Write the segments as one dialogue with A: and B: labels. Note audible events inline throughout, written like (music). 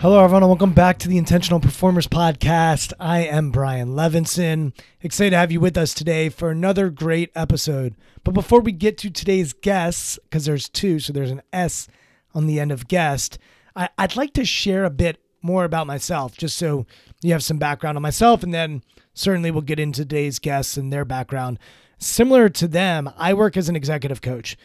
A: Hello, everyone, and welcome back to the Intentional Performers Podcast. I am Brian Levinson. Excited to have you with us today for another great episode. But before we get to today's guests, because there's two, so there's an S on the end of guest, I, I'd like to share a bit more about myself, just so you have some background on myself, and then certainly we'll get into today's guests and their background. Similar to them, I work as an executive coach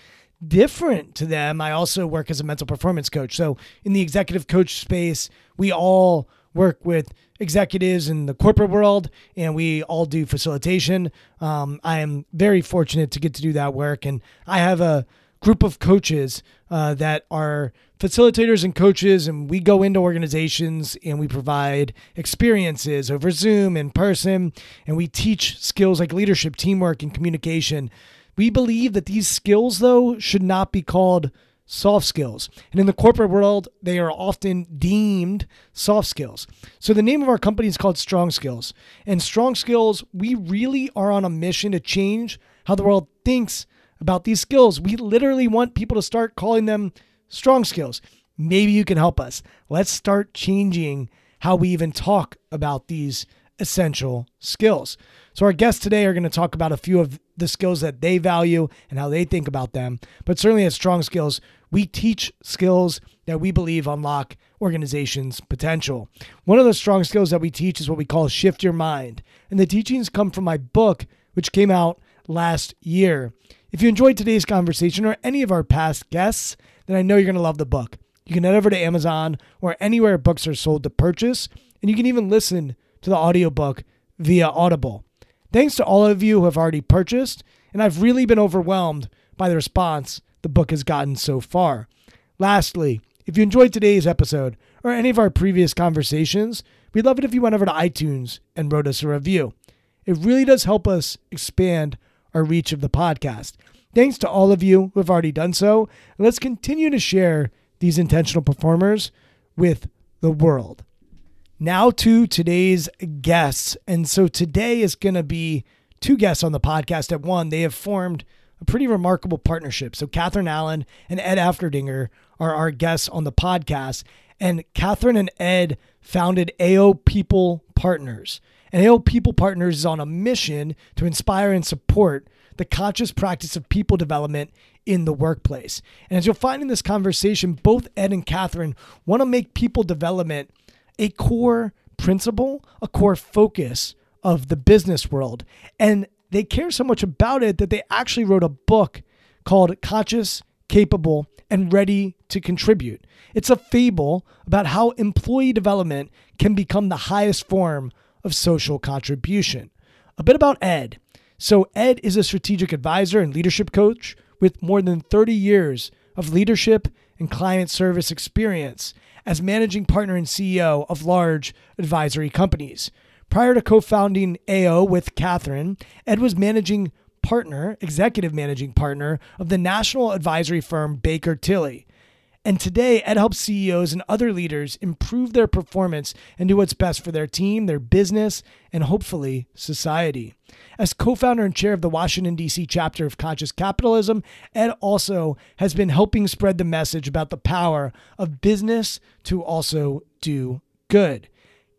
A: different to them, I also work as a mental performance coach. So in the executive coach space, we all work with executives in the corporate world and we all do facilitation. Um, I am very fortunate to get to do that work. And I have a group of coaches uh, that are facilitators and coaches, and we go into organizations and we provide experiences over Zoom in person, and we teach skills like leadership, teamwork, and communication we believe that these skills, though, should not be called soft skills. And in the corporate world, they are often deemed soft skills. So the name of our company is called Strong Skills. And Strong Skills, we really are on a mission to change how the world thinks about these skills. We literally want people to start calling them strong skills. Maybe you can help us. Let's start changing how we even talk about these essential skills. So, our guests today are going to talk about a few of the skills that they value and how they think about them. But certainly, as Strong Skills, we teach skills that we believe unlock organizations' potential. One of the strong skills that we teach is what we call Shift Your Mind. And the teachings come from my book, which came out last year. If you enjoyed today's conversation or any of our past guests, then I know you're going to love the book. You can head over to Amazon or anywhere books are sold to purchase, and you can even listen to the audiobook via Audible. Thanks to all of you who have already purchased, and I've really been overwhelmed by the response the book has gotten so far. Lastly, if you enjoyed today's episode or any of our previous conversations, we'd love it if you went over to iTunes and wrote us a review. It really does help us expand our reach of the podcast. Thanks to all of you who have already done so. And let's continue to share these intentional performers with the world. Now to today's guests. And so today is going to be two guests on the podcast at one. They have formed a pretty remarkable partnership. So Catherine Allen and Ed Ofterdinger are our guests on the podcast. And Catherine and Ed founded AO People Partners. And AO People Partners is on a mission to inspire and support the conscious practice of people development in the workplace. And as you'll find in this conversation, both Ed and Catherine want to make people development – a core principle, a core focus of the business world. And they care so much about it that they actually wrote a book called Conscious, Capable, and Ready to Contribute. It's a fable about how employee development can become the highest form of social contribution. A bit about Ed. So, Ed is a strategic advisor and leadership coach with more than 30 years of leadership and client service experience as managing partner and CEO of large advisory companies. Prior to co founding AO with Catherine, Ed was managing partner, executive managing partner of the national advisory firm Baker Tilly. And today, Ed helps CEOs and other leaders improve their performance and do what's best for their team, their business, and hopefully society. As co founder and chair of the Washington, D.C. chapter of Conscious Capitalism, Ed also has been helping spread the message about the power of business to also do good.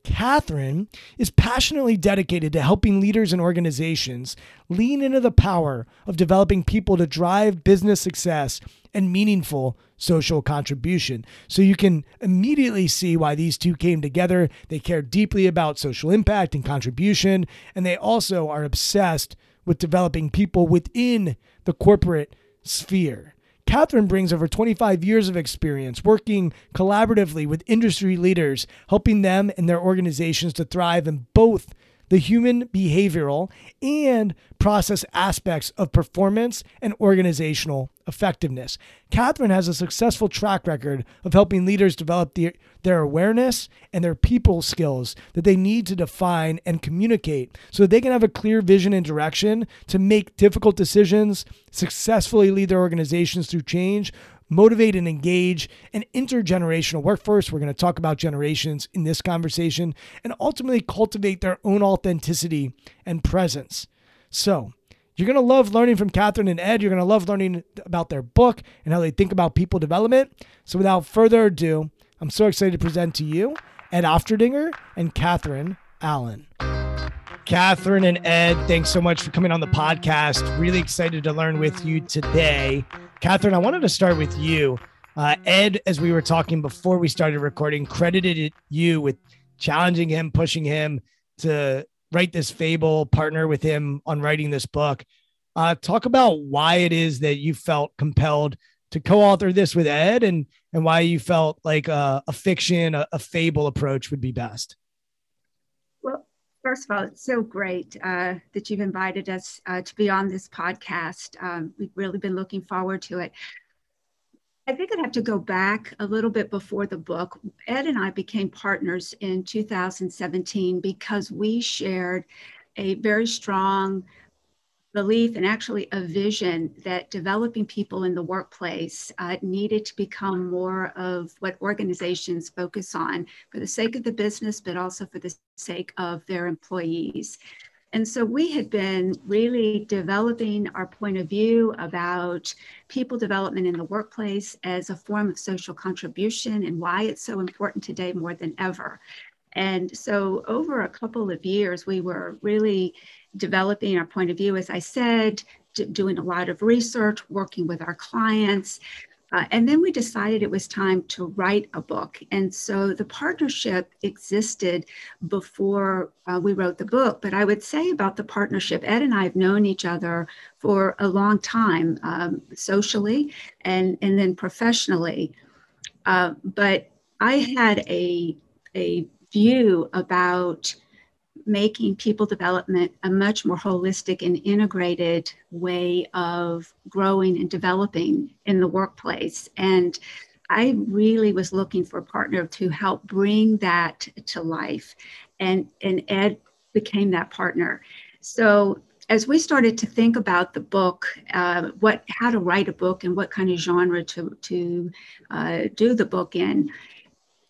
A: Catherine is passionately dedicated to helping leaders and organizations lean into the power of developing people to drive business success and meaningful social contribution. So you can immediately see why these two came together. They care deeply about social impact and contribution, and they also are obsessed with developing people within the corporate sphere. Catherine brings over 25 years of experience working collaboratively with industry leaders, helping them and their organizations to thrive in both the human behavioral and process aspects of performance and organizational effectiveness. Catherine has a successful track record of helping leaders develop the, their awareness and their people skills that they need to define and communicate so that they can have a clear vision and direction to make difficult decisions, successfully lead their organizations through change, motivate and engage an intergenerational workforce. We're going to talk about generations in this conversation and ultimately cultivate their own authenticity and presence. So, you're going to love learning from Catherine and Ed. You're going to love learning about their book and how they think about people development. So, without further ado, I'm so excited to present to you Ed Ofterdinger and Catherine Allen. Catherine and Ed, thanks so much for coming on the podcast. Really excited to learn with you today. Catherine, I wanted to start with you. Uh, Ed, as we were talking before we started recording, credited you with challenging him, pushing him to write this fable, partner with him on writing this book. Uh, talk about why it is that you felt compelled to co-author this with Ed, and and why you felt like a, a fiction, a, a, fable approach would be best.
B: First of all, it's so great uh, that you've invited us uh, to be on this podcast. Um, we've really been looking forward to it. I think I'd have to go back a little bit before the book. Ed and I became partners in 2017 because we shared a very strong belief and actually a vision that developing people in the workplace uh, needed to become more of what organizations focus on for the sake of the business, but also for the sake of their employees. And so we had been really developing our point of view about people development in the workplace as a form of social contribution and why it's so important today more than ever. And so over a couple of years, we were really developing our point of view, as I said, doing a lot of research, working with our clients. Uh, and then we decided it was time to write a book. And so the partnership existed before uh, we wrote the book. But I would say about the partnership, Ed and I have known each other for a long time, um, socially and, and then professionally. Uh, but I had a, a view about making people development a much more holistic and integrated way of growing and developing in the workplace. And I really was looking for a partner to help bring that to life. And, and Ed became that partner. So as we started to think about the book, uh, what how to write a book and what kind of genre to to uh, do the book in,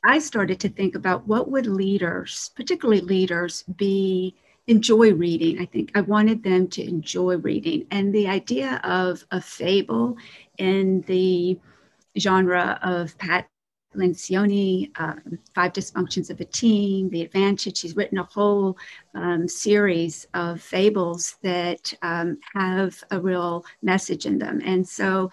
B: I started to think about what would leaders, particularly leaders, be enjoy reading. I think I wanted them to enjoy reading. And the idea of a fable in the genre of Pat Lencioni, um, Five Dysfunctions of a Team, The Advantage. He's written a whole um, series of fables that um, have a real message in them. And so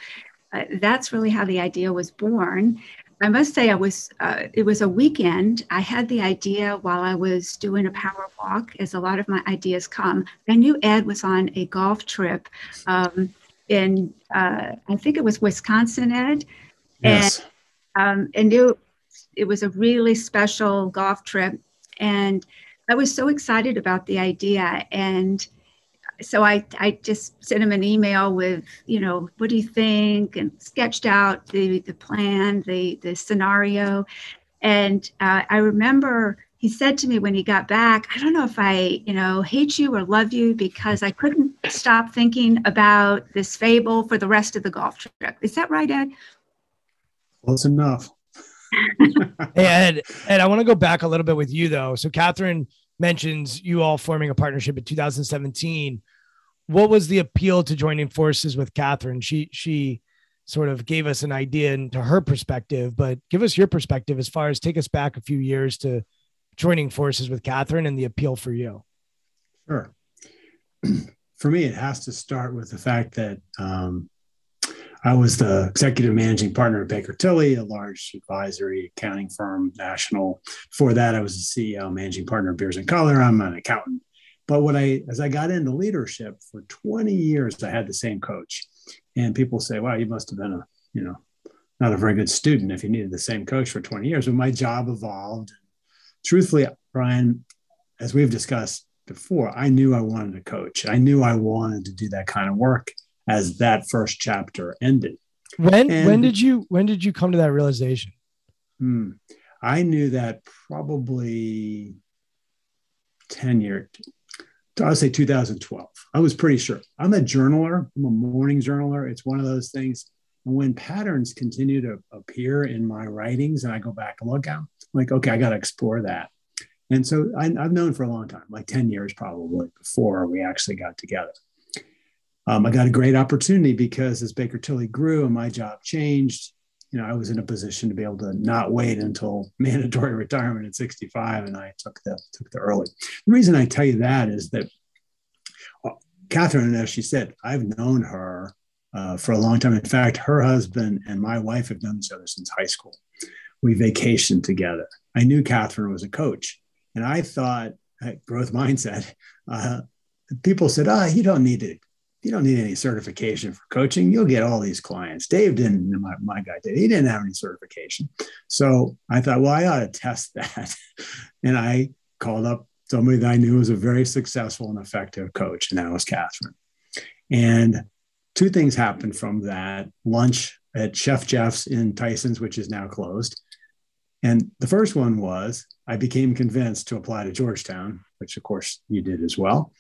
B: uh, that's really how the idea was born. I must say, I was. Uh, it was a weekend. I had the idea while I was doing a power walk, as a lot of my ideas come. I knew Ed was on a golf trip um, in, uh, I think it was Wisconsin, Ed, yes. and um, and knew it was a really special golf trip, and I was so excited about the idea and so I, I just sent him an email with, you know, what do you think? And sketched out the, the plan, the, the scenario. And uh, I remember he said to me when he got back, I don't know if I, you know, hate you or love you because I couldn't stop thinking about this fable for the rest of the golf trip. Is that right, Ed?
C: Close enough. (laughs)
A: hey, Ed, Ed, I want to go back a little bit with you though. So Catherine mentions you all forming a partnership in 2017. What was the appeal to joining forces with Catherine? She she sort of gave us an idea into her perspective, but give us your perspective as far as take us back a few years to joining forces with Catherine and the appeal for you.
C: Sure. (clears throat) For me, it has to start with the fact that um, I was the executive managing partner of Baker Tilly, a large advisory accounting firm, national. Before that, I was the CEO, managing partner of Beers and Cutler. I'm an accountant. But what I, as I got into leadership for 20 years, I had the same coach. And people say, wow, you must have been a, you know, not a very good student if you needed the same coach for 20 years. But my job evolved. Truthfully, Brian, as we've discussed before, I knew I wanted to coach. I knew I wanted to do that kind of work as that first chapter ended.
A: When and, when did you when did you come to that realization?
C: Hmm, I knew that probably 10 years. I would say 2012. I was pretty sure. I'm a journaler. I'm a morning journaler. It's one of those things. And when patterns continue to appear in my writings and I go back and look at them, I'm like, okay, I got to explore that. And so I, I've known for a long time, like 10 years probably before we actually got together um, I got a great opportunity because as Baker Tilly grew and my job changed, you know, I was in a position to be able to not wait until (laughs) mandatory retirement at 65, and I took the took the early. The reason I tell you that is that uh, Catherine, as she said, I've known her uh, for a long time. In fact, her husband and my wife have known each other since high school. We vacationed together. I knew Catherine was a coach, and I thought, growth mindset. (laughs) Uh, people said, "Ah, oh, you don't need to you don't need any certification for coaching. You'll get all these clients. Dave didn't, my, my guy did. He didn't have any certification. So I thought, well, I ought to test (laughs) that. and I called up somebody that I knew was a very successful and effective coach, and that was Catherine. And two things happened from that lunch at Chef Geoff's in Tyson's, which is now closed. And the first one was I became convinced to apply to Georgetown, which of course you did as well,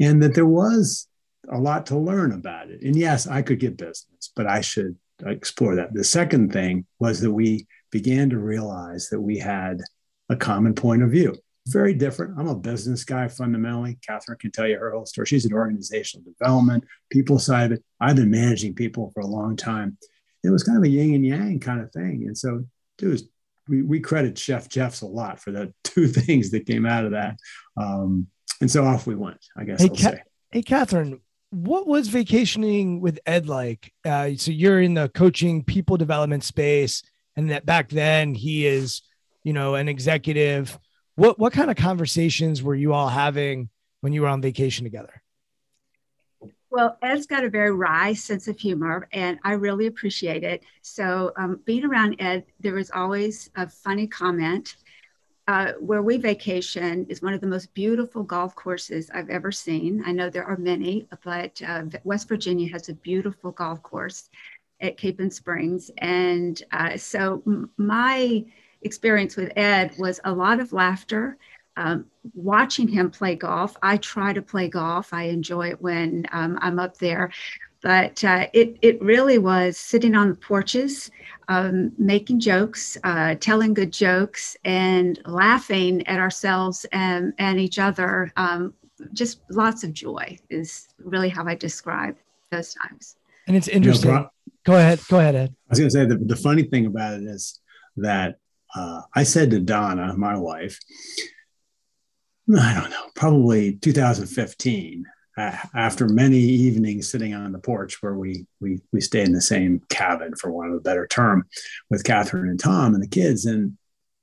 C: and that there was a lot to learn about it. And yes, I could get business, but I should explore that. The second thing was that we began to realize that we had a common point of view. Very different. I'm a business guy fundamentally. Catherine can tell you her whole story. She's an organizational development, people side of it. I've been managing people for a long time. It was kind of a yin and yang kind of thing. And so it was, we, we credit Chef Geoff's a lot for the (laughs) two things that came out of that. Um, and so off we went, I guess
A: hey,
C: I'll say.
A: Hey, Catherine, what was vacationing with Ed like? Uh, so you're in the coaching people development space, and that back then he is, you know, an executive. What what kind of conversations were you all having when you were on vacation together?
B: Well, Ed's got a very wry sense of humor, and I really appreciate it. So, um, being around Ed, there was always a funny comment uh, where we vacation is one of the most beautiful golf courses I've ever seen. I know there are many, but uh, West Virginia has a beautiful golf course at Capon Springs. And uh, so my experience with Ed was a lot of laughter. Um, watching him play golf, I try to play golf. I enjoy it when um, I'm up there but uh, it, it really was sitting on the porches, um, making jokes, uh, telling good jokes, and laughing at ourselves and, and each other. Um, just lots of joy is really how I describe those times.
A: And it's interesting. You know, go ahead. Go ahead, Ed.
C: I was going to say the, the funny thing about it is that uh, I said to Donna, my wife, I don't know, probably 2015 after many evenings sitting on the porch where we we we stay in the same cabin for one of a better term with Catherine and Tom and the kids and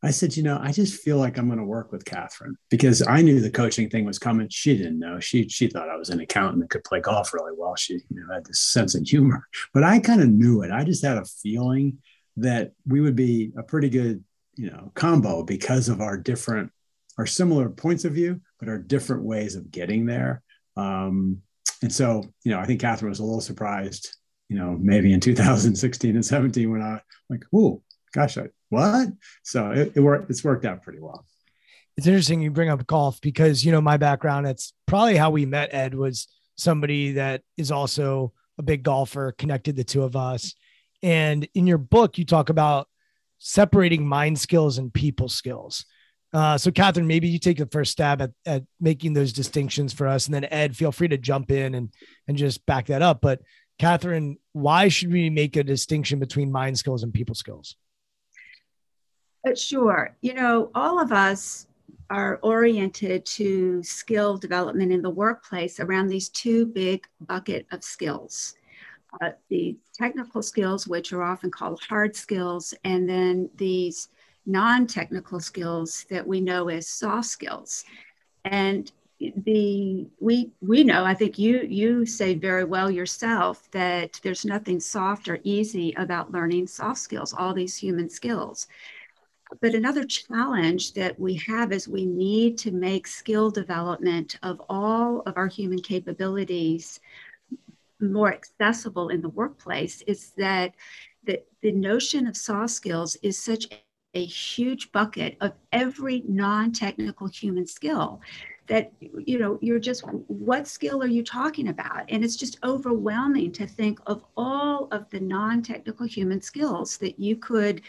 C: I said, you know, I just feel like I'm going to work with Catherine because I knew the coaching thing was coming. She didn't know. She she thought I was an accountant that could play golf really well. She you know, had this sense of humor, but I kind of knew it. I just had a feeling that we would be a pretty good you know combo because of our different our similar points of view, but our different ways of getting there. Um, and so, you know, I think Catherine was a little surprised, you know, maybe in 2016 and 17 when I like, oh, gosh, I, what? So it, it worked. It's worked out pretty well.
A: It's interesting you bring up golf because, you know, my background, it's probably how we met Ed was somebody that is also a big golfer, connected the two of us. And in your book, you talk about separating mind skills and people skills. Uh, so, Catherine, maybe you take the first stab at, at making those distinctions for us. And then, Ed, feel free to jump in and, and just back that up. But, Catherine, why should we make a distinction between mind skills and people skills?
B: Uh, sure. You know, all of us are oriented to skill development in the workplace around these two big bucket of skills. Uh, the technical skills, which are often called hard skills, and then these non-technical skills that we know as soft skills. And the we we know i think you you say very well yourself that there's nothing soft or easy about learning soft skills all these human skills but another challenge that we have is we need to make skill development of all of our human capabilities more accessible in the workplace is that the, the notion of soft skills is such a huge bucket of every non-technical human skill that you know you're just what skill are you talking about and it's just overwhelming to think of all of the non-technical human skills that you could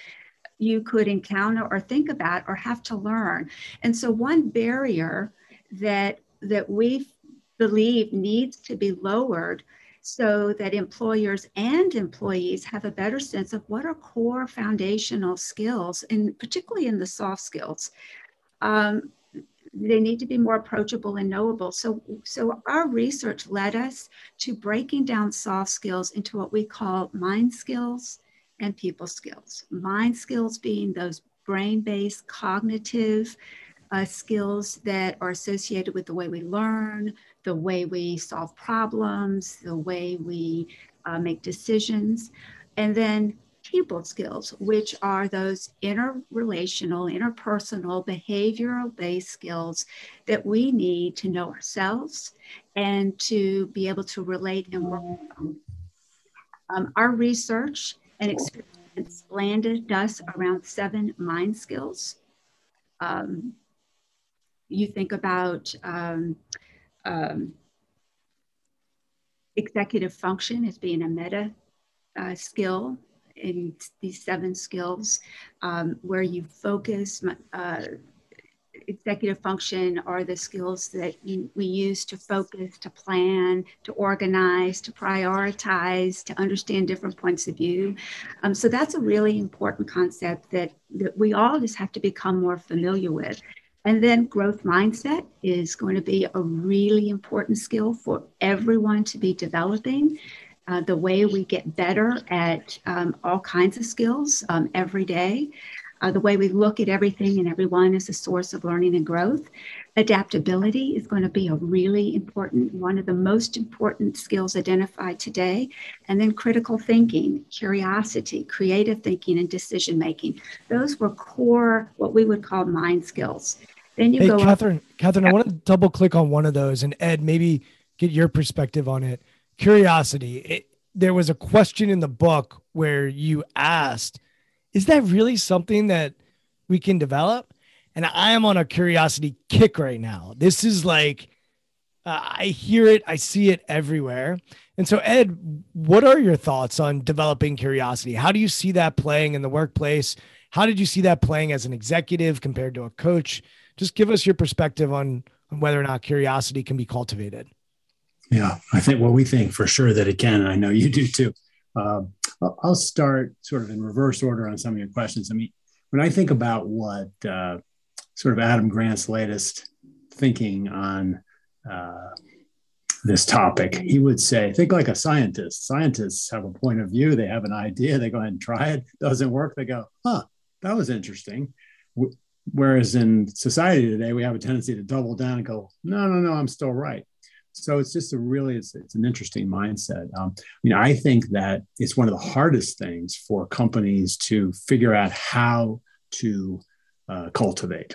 B: you could encounter or think about or have to learn. And so one barrier that that we believe needs to be lowered so that employers and employees have a better sense of what are core foundational skills, and particularly in the soft skills. Um, they need to be more approachable and knowable. So, so our research led us to breaking down soft skills into what we call mind skills, and people skills. Mind skills being those brain based cognitive uh, skills that are associated with the way we learn, the way we solve problems, the way we uh, make decisions. And then people skills, which are those interrelational, interpersonal, behavioral based skills that we need to know ourselves and to be able to relate and work. Um, our research and experience landed us around seven mind skills. Um, you think about um, um, executive function as being a meta uh, skill in these seven skills um, where you focus uh, executive function are the skills that we use to focus, to plan, to organize, to prioritize, to understand different points of view. Um, so that's a really important concept that, that we all just have to become more familiar with. And then growth mindset is going to be a really important skill for everyone to be developing. Uh, the way we get better at um, all kinds of skills um, every day uh, the way we look at everything and everyone as a source of learning and growth. Adaptability is going to be a really important, one of the most important skills identified today. And then critical thinking, curiosity, creative thinking, and decision making. Those were core, what we would call mind skills.
A: Then you hey, go. Catherine, up- Catherine, I want to double click on one of those and Ed, maybe get your perspective on it. Curiosity. It, there was a question in the book where you asked, is that really something that we can develop? And I am on a curiosity kick right now. This is like, uh, I hear it, I see it everywhere. And so, Ed, what are your thoughts on developing curiosity? How do you see that playing in the workplace? How did you see that playing as an executive compared to a coach? Just give us your perspective on, on whether or not curiosity can be cultivated.
C: Yeah, I think well, we think for sure that it can. And I know you do too. Um, I'll start sort of in reverse order on some of your questions. I mean, when I think about what uh, sort of Adam Grant's latest thinking on uh, this topic, he would say, think like a scientist. Scientists have a point of view, they have an idea, they go ahead and try it. Doesn't work, they go, huh, that was interesting. Whereas in society today, we have a tendency to double down and go, no, no, no, I'm still right. So it's just a really it's, it's an interesting mindset. Um, i mean i think that it's one of the hardest things for companies to figure out how to uh, cultivate.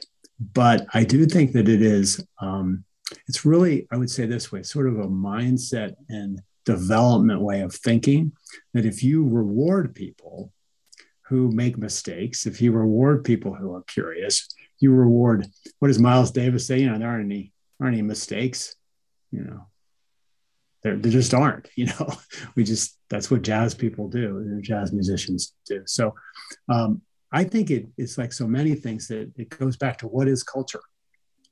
C: But i do think that it is um, it's really i would say this way sort of a mindset and development way of thinking that if you reward people who make mistakes if you reward people who are curious you reward what does miles davis say you know there aren't any aren't any mistakes you know there, there just aren't. (laughs) You know, we just that's what jazz people do, jazz musicians do. So um, I think it, it's like so many things that it goes back to what is culture.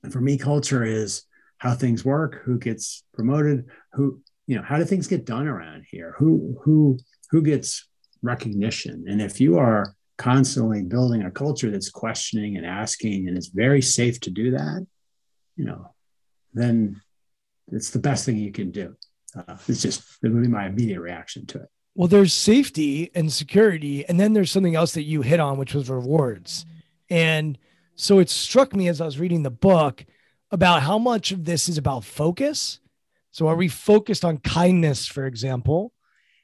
C: And for me, culture is how things work, who gets promoted, who you know, how do things get done around here? Who who who gets recognition? And if you are constantly building a culture that's questioning and asking, and it's very safe to do that, you know, then it's the best thing you can do. Uh, it's just it would be my immediate reaction to it.
A: Well, there's safety and security, and then there's something else that you hit on, which was rewards. And so it struck me as I was reading the book about how much of this is about focus. So, are we focused on kindness, for example?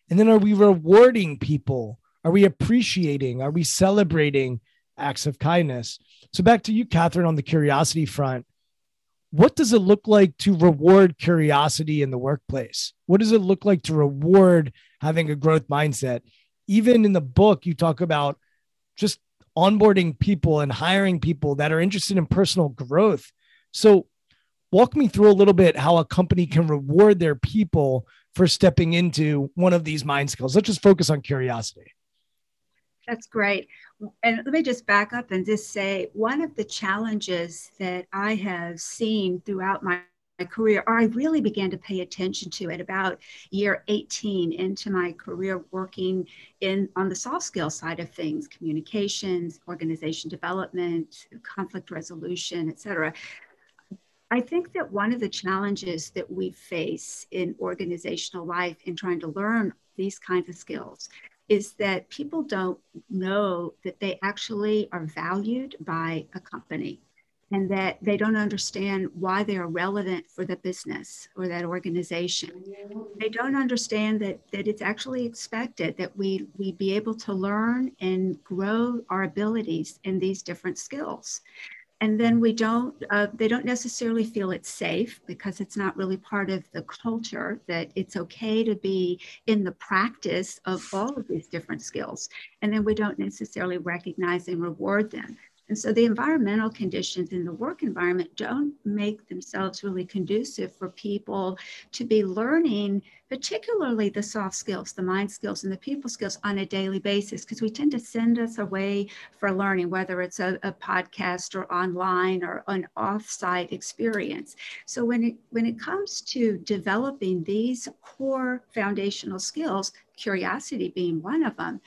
A: And then are we rewarding people are we appreciating? Are we celebrating acts of kindness? So, back to you, Catherine, on the curiosity front. What does it look like to reward curiosity in the workplace? What does it look like to reward having a growth mindset? Even in the book, you talk about just onboarding people and hiring people that are interested in personal growth. So, walk me through a little bit how a company can reward their people for stepping into one of these mind skills. Let's just focus on curiosity.
B: That's great. And let me just back up and just say one of the challenges that I have seen throughout my my career, or I really began to pay attention to it about year 18 into my career working in on the soft skill side of things, communications, organization development, conflict resolution, et cetera. I think that one of the challenges that we face in organizational life in trying to learn these kinds of skills is that people don't know that they actually are valued by a company and that they don't understand why they are relevant for the business or that organization. They don't understand that, that it's actually expected that we, we be able to learn and grow our abilities in these different skills and then we don't uh, they don't necessarily feel it's safe because it's not really part of the culture that it's okay to be in the practice of all of these different skills. And then we don't necessarily recognize and reward them and so the environmental conditions in the work environment don't make themselves really conducive for people to be learning, particularly the soft skills, the mind skills, and the people skills on a daily basis, because we tend to send us away for learning, whether it's a, a podcast or online or an off-site experience. So when it when it comes to developing these core foundational skills, curiosity being one of them,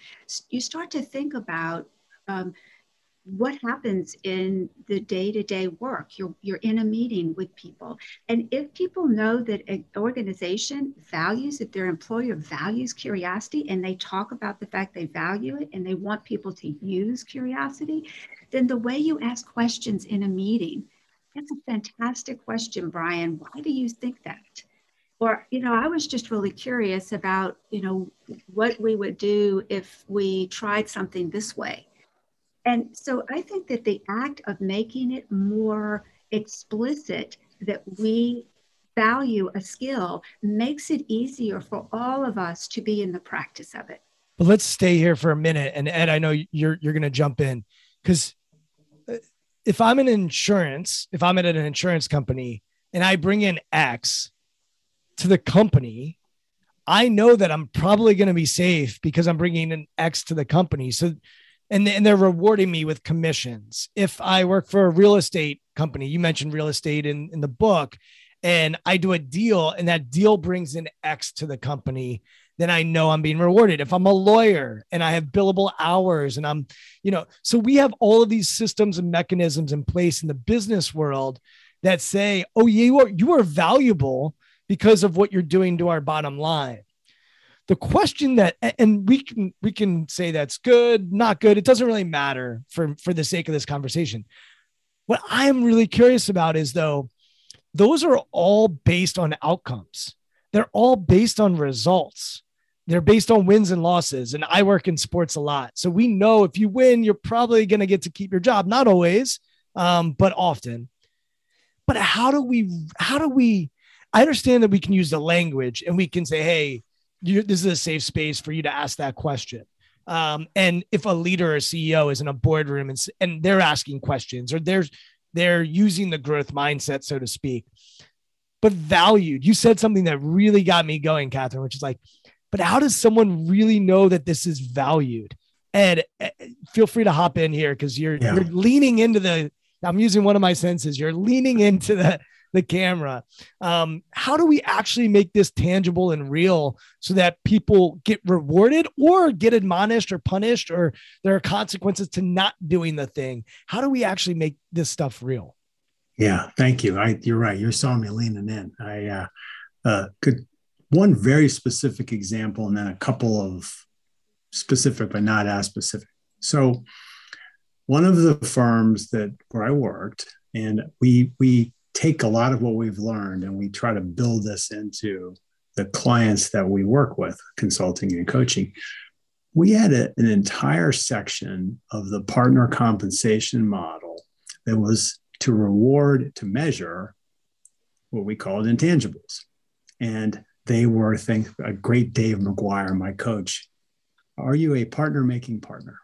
B: you start to think about um, what happens in the day-to-day work? You're, you're in a meeting with people. And if people know that an organization values if their employer values curiosity and they talk about the fact they value it and they want people to use curiosity then the way you ask questions in a meeting that's a fantastic question brian. Why do you think that? Or you know i was just really curious about you know what we would do if we tried something this way and so I think that the act of making it more explicit that we value a skill makes it easier for all of us to be in the practice of it.
A: But let's stay here for a minute. And Ed, I know you're you're going to jump in because uh, if I'm in insurance, if I'm at an insurance company and I bring in X to the company, I know that I'm probably going to be safe because I'm bringing an X to the company. So and, and they're rewarding me with commissions. If I work for a real estate company, you mentioned real estate in, in the book, and I do a deal and that deal brings in X to the company, then I know I'm being rewarded. If I'm a lawyer and I have billable hours and I'm, you know, so we have all of these systems and mechanisms in place in the business world that say, oh, you are you are valuable because of what you're doing to our bottom line the question that and we can we can say that's good not good it doesn't really matter for for the sake of this conversation. What i am really curious about is though those are all based on outcomes. They're all based on results. They're based on wins and losses and i work in sports a lot. So we know if you win you're probably going to get to keep your job. Not always um, but often. But how do we how do we i understand that we can use the language and we can say hey you, this is a safe space for you to ask that question. Um, and if a leader or CEO is in a boardroom and, and they're asking questions or they're they're using the growth mindset, so to speak, but valued. You said something that really got me going, Catherine, which is like, but how does someone really know that this is valued? Ed, feel free to hop in here because you're
C: Yeah.
A: you're leaning into the. I'm using one of my senses. You're leaning into the the camera. Um, how do we actually make this tangible and real so that people get rewarded or get admonished or punished or there are consequences to not doing the thing? How do we actually make this stuff real?
C: Yeah, thank you. I, you're right. You saw me leaning in. I uh, uh, could one very specific example, and then a couple of specific but not as specific. So, one of the firms that where I worked, and we we take a lot of what we've learned and we try to build this into the clients that we work with, consulting and coaching. We had a, an entire section of the partner compensation model that was to reward, to measure what we called intangibles. And they were, I think, a great Dave McGuire, my coach. Are you a partner making partner?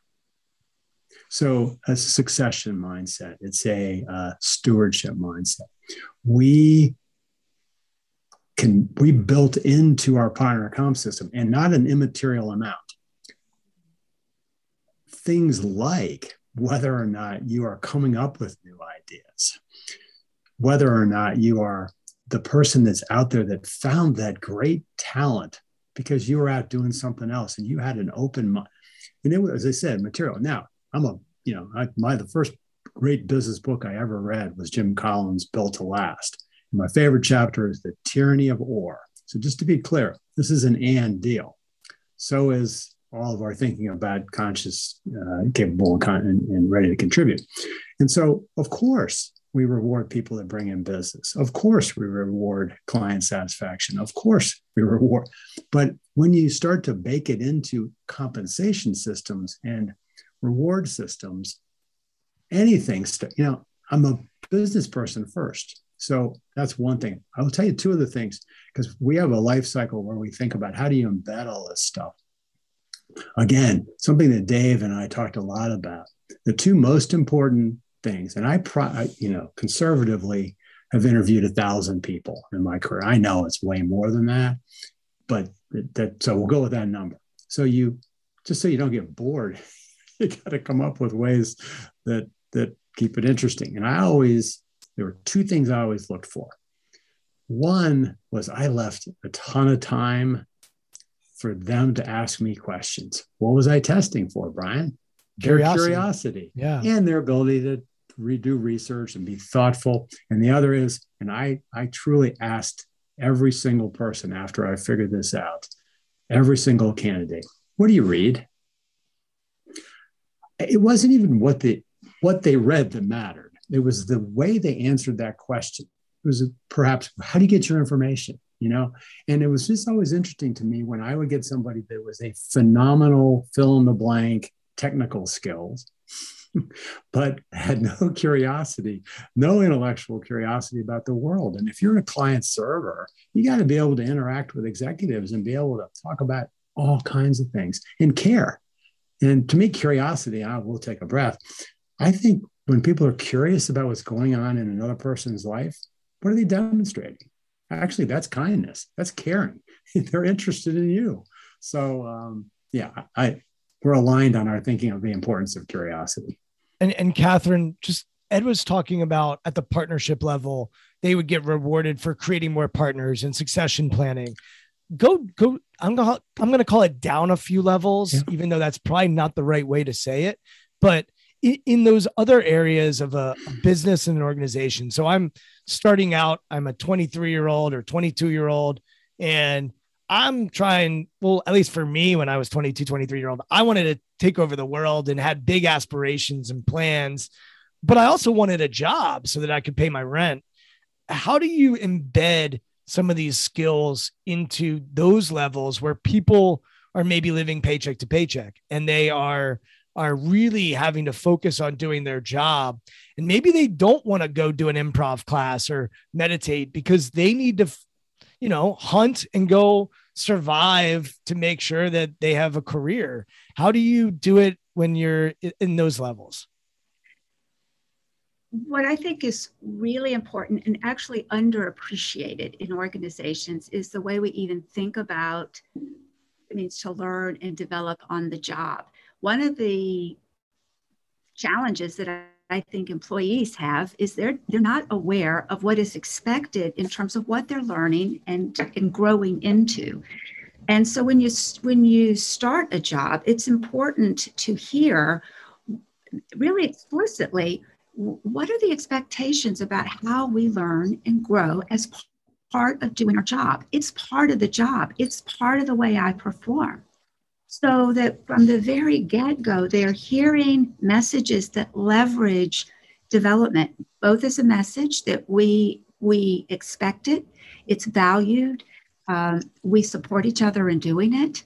C: So, a succession mindset, it's a uh, stewardship mindset. We can, we built into our partner comp system and not an immaterial amount. Things like whether or not you are coming up with new ideas, whether or not you are the person that's out there that found that great talent because you were out doing something else and you had an open mind. And it was, as I said, material. Now, I'm a, you know, I, my, the first great business book I ever read was Jim Collins' Built to Last. And my favorite chapter is The Tyranny of Or. So just to be clear, this is an and deal. So is all of our thinking about conscious, uh, capable, and, con- and, and ready to contribute. And so, of course, we reward people that bring in business. Of course, we reward client satisfaction. Of course, we reward. But when you start to bake it into compensation systems and reward systems, anything, st- you know, I'm a business person first. So that's one thing. I will tell you two other things because we have a life cycle where we think about how do you embed all this stuff. Again, something that Dave and I talked a lot about. The two most important things, and I, pro- you know, conservatively have interviewed a thousand people in my career. I know it's way more than that, but that so we'll go with that number. So you just so you don't get bored, (laughs) you got to come up with ways that that keep it interesting. And I always there were two things I always looked for. One was I left a ton of time for them to ask me questions. What was I testing for, Brian? Their
A: Curiosity.
C: curiosity
A: Yeah.
C: and their ability to redo research and be thoughtful. And the other is, and I, I truly asked every single person after I figured this out, every single candidate, what do you read? It wasn't even what the what they read that mattered. It was the way they answered that question. It was perhaps how do you get your information? You know, and it was just always interesting to me when I would get somebody that was a phenomenal fill in the blank technical skills, (laughs) but had no curiosity, no intellectual curiosity about the world. And if you're a client server, you got to be able to interact with executives and be able to talk about all kinds of things and care. And to me, curiosity, I will take a breath. I think when people are curious about what's going on in another person's life, what are they demonstrating? Actually, that's kindness. That's caring. (laughs) They're interested in you. So, um, yeah, I we're aligned on our thinking of the importance of curiosity.
A: And and Catherine, just Ed was talking about at the partnership level, they would get rewarded for creating more partners and succession planning. Go go. I'm gonna I'm gonna call it down a few levels,
C: Yeah.
A: even though that's probably not the right way to say it. But in, in those other areas of a, a business and an organization, so I'm starting out. I'm a 23 year old or 22 year old, and I'm trying, well, at least for me, when I was 22, 23 year old, I wanted to take over the world and had big aspirations and plans, but I also wanted a job so that I could pay my rent. How do you embed some of these skills into those levels where people are maybe living paycheck to paycheck and they are are really having to focus on doing their job and maybe they don't want to go do an improv class or meditate because they need to you know, hunt and go survive to make sure that they have a career. How do you do it when you're in those levels?
B: What I think is really important and actually underappreciated in organizations is the way we even think about it means to learn and develop on the job. One of the challenges that I think employees have is they're they're not aware of what is expected in terms of what they're learning and, and growing into. And so when you when you start a job, it's important to hear really explicitly what are the expectations about how we learn and grow as part of doing our job. It's part of the job. It's part of the way I perform. So that from the very get go, they're hearing messages that leverage development, both as a message that we we expect it, it's valued, um, we support each other in doing it,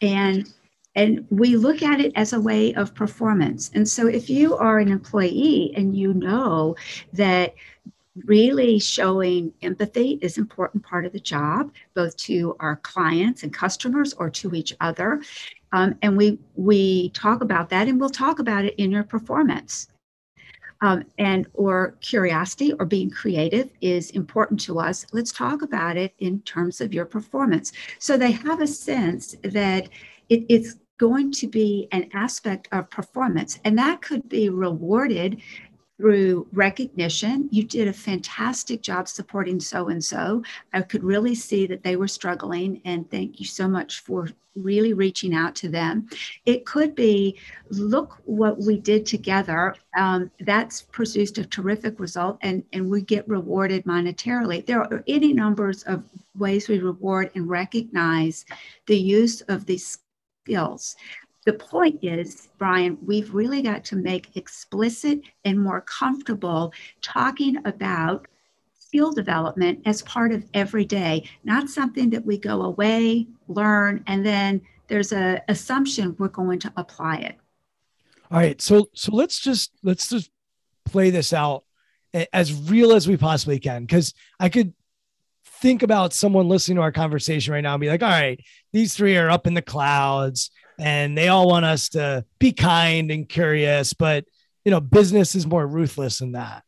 B: and and we look at it as a way of performance. And so if you are an employee and you know that really showing empathy is an important part of the job both to our clients and customers or to each other um, and we we talk about that and we'll talk about it in your performance. Um, and or curiosity or being creative is important to us. Let's talk about it in terms of your performance. So they have a sense that it, it's going to be an aspect of performance and that could be rewarded through recognition. You did a fantastic job supporting so and so. I could really see that they were struggling, and thank you so much for really reaching out to them. It could be, look what we did together. Um, that's produced a terrific result, and, and we get rewarded monetarily. There are any numbers of ways we reward and recognize the use of these skills the point is, Brian, we've really got to make explicit and more comfortable talking about skill development as part of every day, not something that we go away, learn, and then there's a assumption we're going to apply it.
A: All right. So so let's just let's just play this out as real as we possibly can. Cause I could think about someone listening to our conversation right now and be like, all right, these three are up in the clouds and they all want us to be kind and curious, but you know, business is more ruthless than that.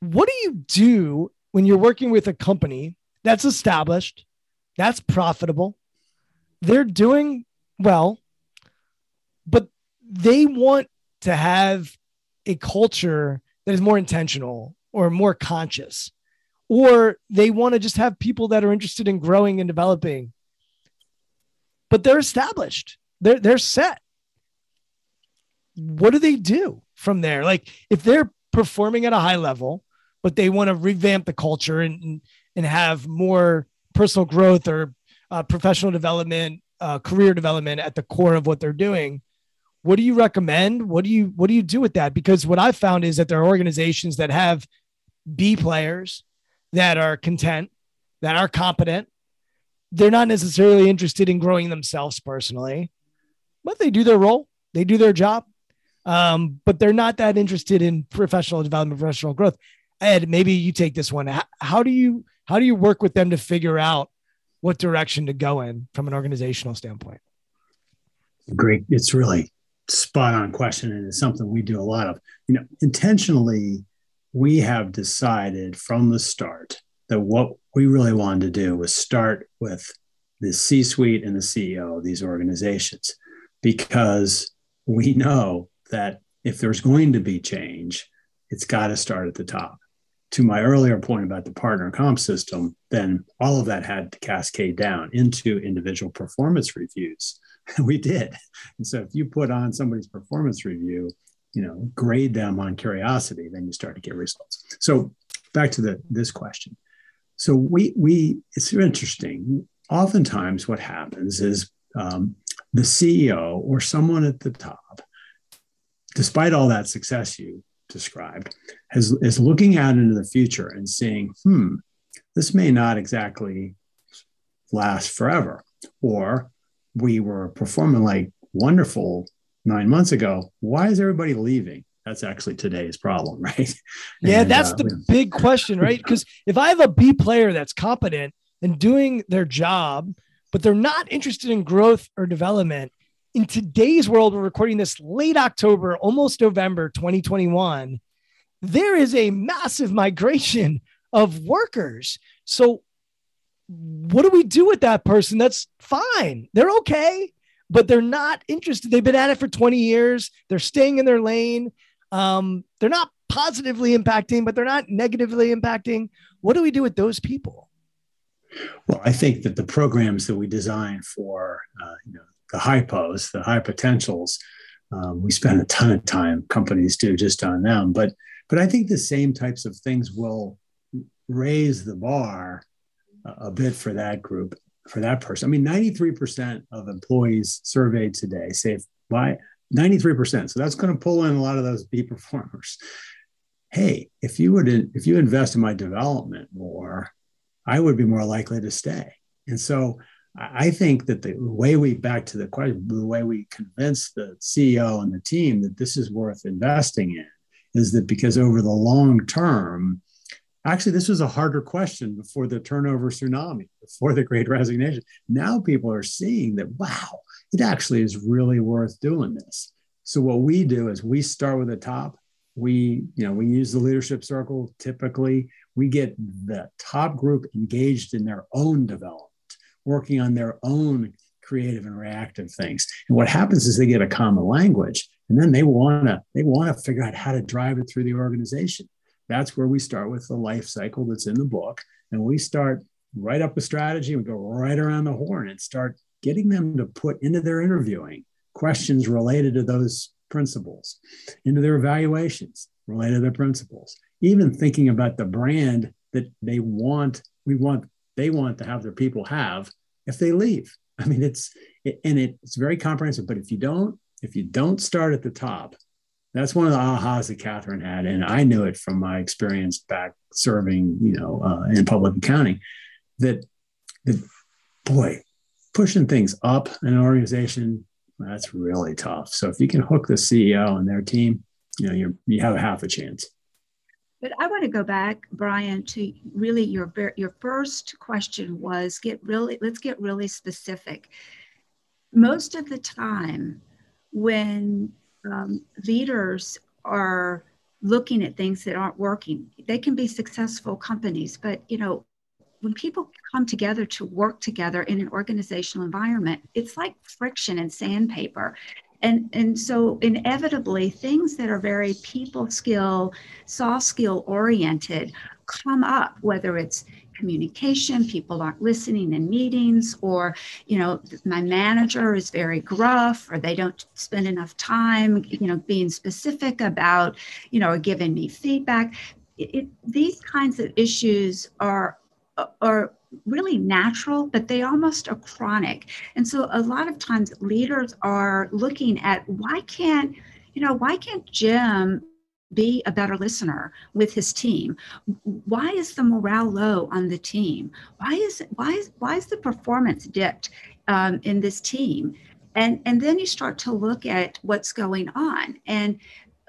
A: What do you do when you're working with a company that's established, that's profitable, they're doing well, but they want to have a culture that is more intentional or more conscious, or they want to just have people that are interested in growing and developing but they're established. They're they're set. What do they do from there? Like if they're performing at a high level, but they want to revamp the culture and and have more personal growth or uh, professional development, uh, career development at the core of what they're doing. What do you recommend? What do you what do you do with that? Because what I've found is that there are organizations that have B players that are content, that are competent, they're not necessarily interested in growing themselves personally, but they do their role, they do their job. Um, but they're not that interested in professional development, professional growth. Ed, maybe you take this one. How, how do you how do you work with them to figure out what direction to go in from an organizational standpoint?
C: Great. It's really spot on question. And it's something we do a lot of. You know, intentionally, we have decided from the start that what we really wanted to do was start with the C suite and the CEO of these organizations because we know that if there's going to be change, it's got to start at the top. To my earlier point about the partner comp system, then all of that had to cascade down into individual performance reviews. (laughs) we did. And so if you put on somebody's performance review, you know, grade them on curiosity, then you start to get results. So back to the this question. So we we it's interesting. Oftentimes, what happens is um, the CEO or someone at the top, despite all that success you described, has is looking out into the future and seeing "Hmm, this may not exactly last forever," or we were performing like wonderful nine months ago. Why is everybody leaving? that's actually today's problem, (laughs) right?
A: Yeah, and, that's uh, the big question, right? Because if I have a B player that's competent and doing their job, but they're not interested in growth or development, in today's world, we're recording this late October, almost November 2021. there is a massive migration of workers. So, what do we do with that person? That's fine. They're okay, but they're not interested. They've been at it for 20 years. They're staying in their lane. Um, they're not positively impacting, but they're not negatively impacting. What do we do with those people?
C: Well, I think that the programs that we design for uh, you know, the hypos, the high potentials, um, we spend a ton of time companies do just on them. But but I think the same types of things will raise the bar a bit for that group, for that person. I mean, 93% of employees surveyed today say why 93%. So that's going to pull in a lot of those B performers. Hey, if you would if you invest in my development more, I would be more likely to stay. And so I think that the way we back to the question, the way we convince the CEO and the team that this is worth investing in is that because over the long term, actually, this was a harder question before the turnover tsunami, before the great resignation. Now people are seeing that, wow, it actually is really worth doing this. So what we do is we start with the top. We, you know, we use the leadership circle typically. We get the top group engaged in their own development working on their own creative and reactive things. And what happens is they get a common language and then they want to they want to figure out how to drive it through the organization. That's where we start with the life cycle that's in the book and we start right up a strategy we go right around the horn and start getting them to put into their interviewing questions related to those principles, into their evaluations related to their principles, even thinking about the brand that they want we want they want to have their people have if they leave. I mean, it's it, and it, it's very comprehensive. But if you don't, if you don't start at the top, that's one of the ahas that Catherine had, and I knew it from my experience back serving, you know, uh, in public accounting. That that boy, pushing things up in an organization that's really tough. So if you can hook the CEO and their team, you know, you you have a half a chance.
B: But I want to go back, Brian, to really your your first question was get really let's get really specific. Most of the time, when um, leaders are looking at things that aren't working, they can be successful companies, but you know when people come together to work together in an organizational environment, it's like friction and sandpaper. And and so inevitably things that are very people skill soft skill oriented come up whether it's communication people aren't listening in meetings or you know my manager is very gruff or they don't spend enough time you know being specific about you know giving me feedback it, it, these kinds of issues are are really natural, but they almost are chronic. And so a lot of times leaders are looking at why can't, you know, why can't Jim be a better listener with his team why is the morale low on the team why is why is why is the performance dipped um, in this team and and then you start to look at what's going on and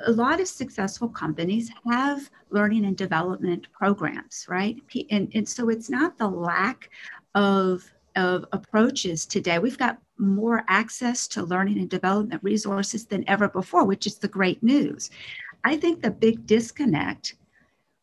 B: a lot of successful companies have learning and development programs, right? And, and so it's not the lack of, of approaches today. We've got more access to learning and development resources than ever before, which is the great news. I think the big disconnect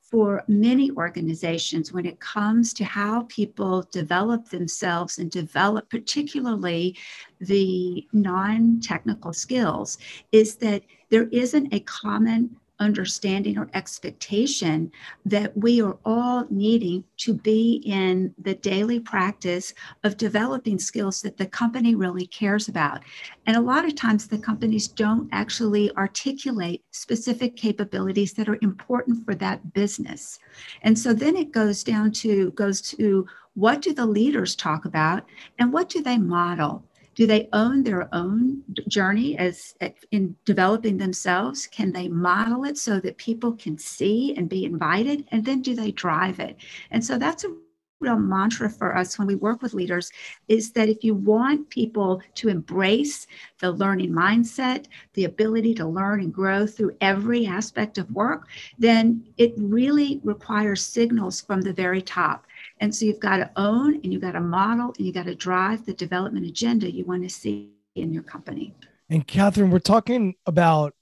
B: for many organizations when it comes to how people develop themselves and develop particularly the non-technical skills is that there isn't a common understanding or expectation that we are all needing to be in the daily practice of developing skills that the company really cares about. And a lot of times the companies don't actually articulate specific capabilities that are important for that business. And so then it goes down to goes to what do the leaders talk about and what do they model? Do they own their own journey as in developing themselves? Can they model it so that people can see and be invited? And then do they drive it? And so that's a real mantra for us when we work with leaders is that if you want people to embrace the learning mindset, the ability to learn and grow through every aspect of work, then it really requires signals from the very top. And so you've got to own and you've got to model and you've got to drive the development agenda you want to see in your company.
A: And Catherine, we're talking about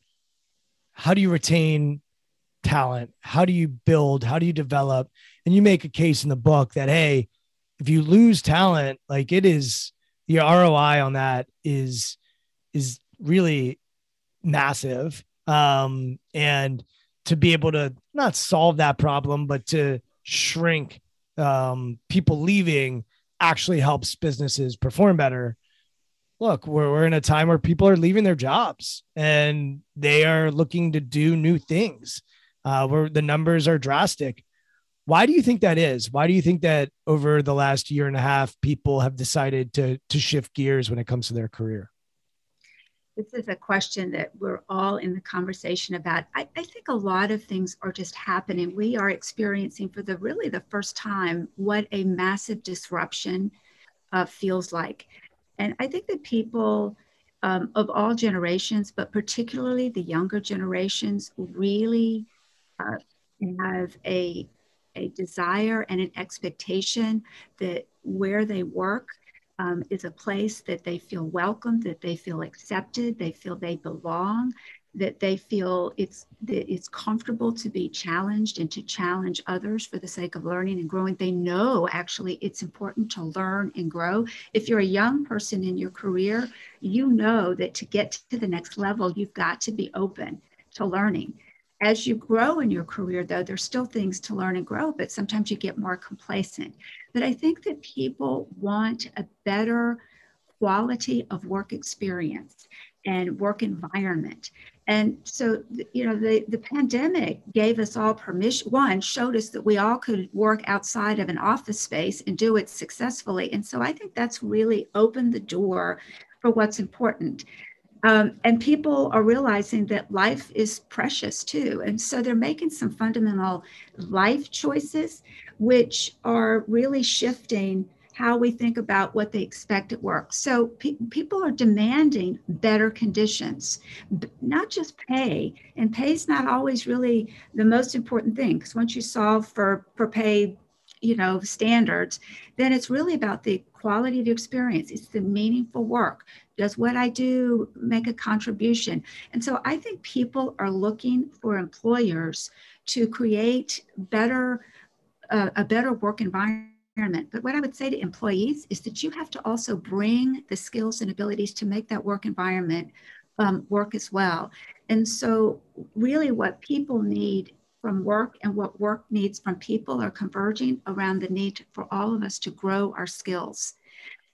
A: how do you retain talent? How do you build? How do you develop? And you make a case in the book that, hey, if you lose talent, like it is the ROI on that is is really massive. Um, and to be able to not solve that problem, but to shrink um, people leaving actually helps businesses perform better. Look, we're, we're in a time where people are leaving their jobs and they are looking to do new things uh, where the numbers are drastic. Why do you think that is? Why do you think that over the last year and a half, people have decided to, to shift gears when it comes to their career?
B: This is a question that we're all in the conversation about. I, I, think a lot of things are just happening. We are experiencing for the really the first time what a massive disruption uh, feels like. And I think that people um, of all generations, but particularly the younger generations, really uh, have a, a desire and an expectation that where they work, um, is a place that they feel welcome, that they feel accepted, they feel they belong, that they feel it's that it's comfortable to be challenged and to challenge others for the sake of learning and growing. They know actually it's important to learn and grow. If you're a young person in your career, you know that to get to the next level, you've got to be open to learning as you grow in your career, though, there's still things to learn and grow, but sometimes you get more complacent. But I think that people want a better quality of work experience and work environment. And so, you know, the, the pandemic gave us all permission, one, showed us that we all could work outside of an office space and do it successfully. And so I think that's really opened the door for what's important. Um, and people are realizing that life is precious too. And so they're making some fundamental life choices, which are really shifting how we think about what they expect at work. So pe- people are demanding better conditions, not just pay. And pay is not always really the most important thing because once you solve for, for pay, you know, standards, then it's really about the quality of the experience. It's the meaningful work. Does what I do make a contribution? And so I think people are looking for employers to create better, uh, a better work environment. But what I would say to employees is that you have to also bring the skills and abilities to make that work environment um, work as well. And so, really, what people need from work and what work needs from people are converging around the need for all of us to grow our skills.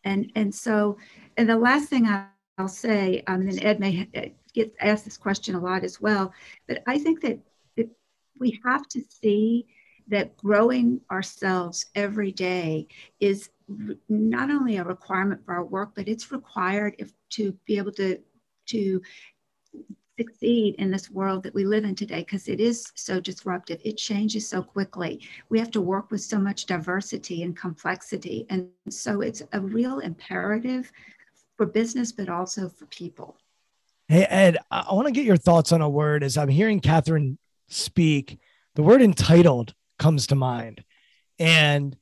B: And, and so, and the last thing I, will say, um, and Ed may uh, get asked this question a lot as well, but I think that, that we have to see that growing ourselves every day is not only a requirement for our work, but it's required if to be able to to succeed in this world that we live in today because it is so disruptive. It changes so quickly. We have to work with so much diversity and complexity. And so it's a real imperative for business, but also for people.
A: Hey, Ed, I want to get your thoughts on a word as I'm hearing Catherine speak. The word entitled comes to mind. And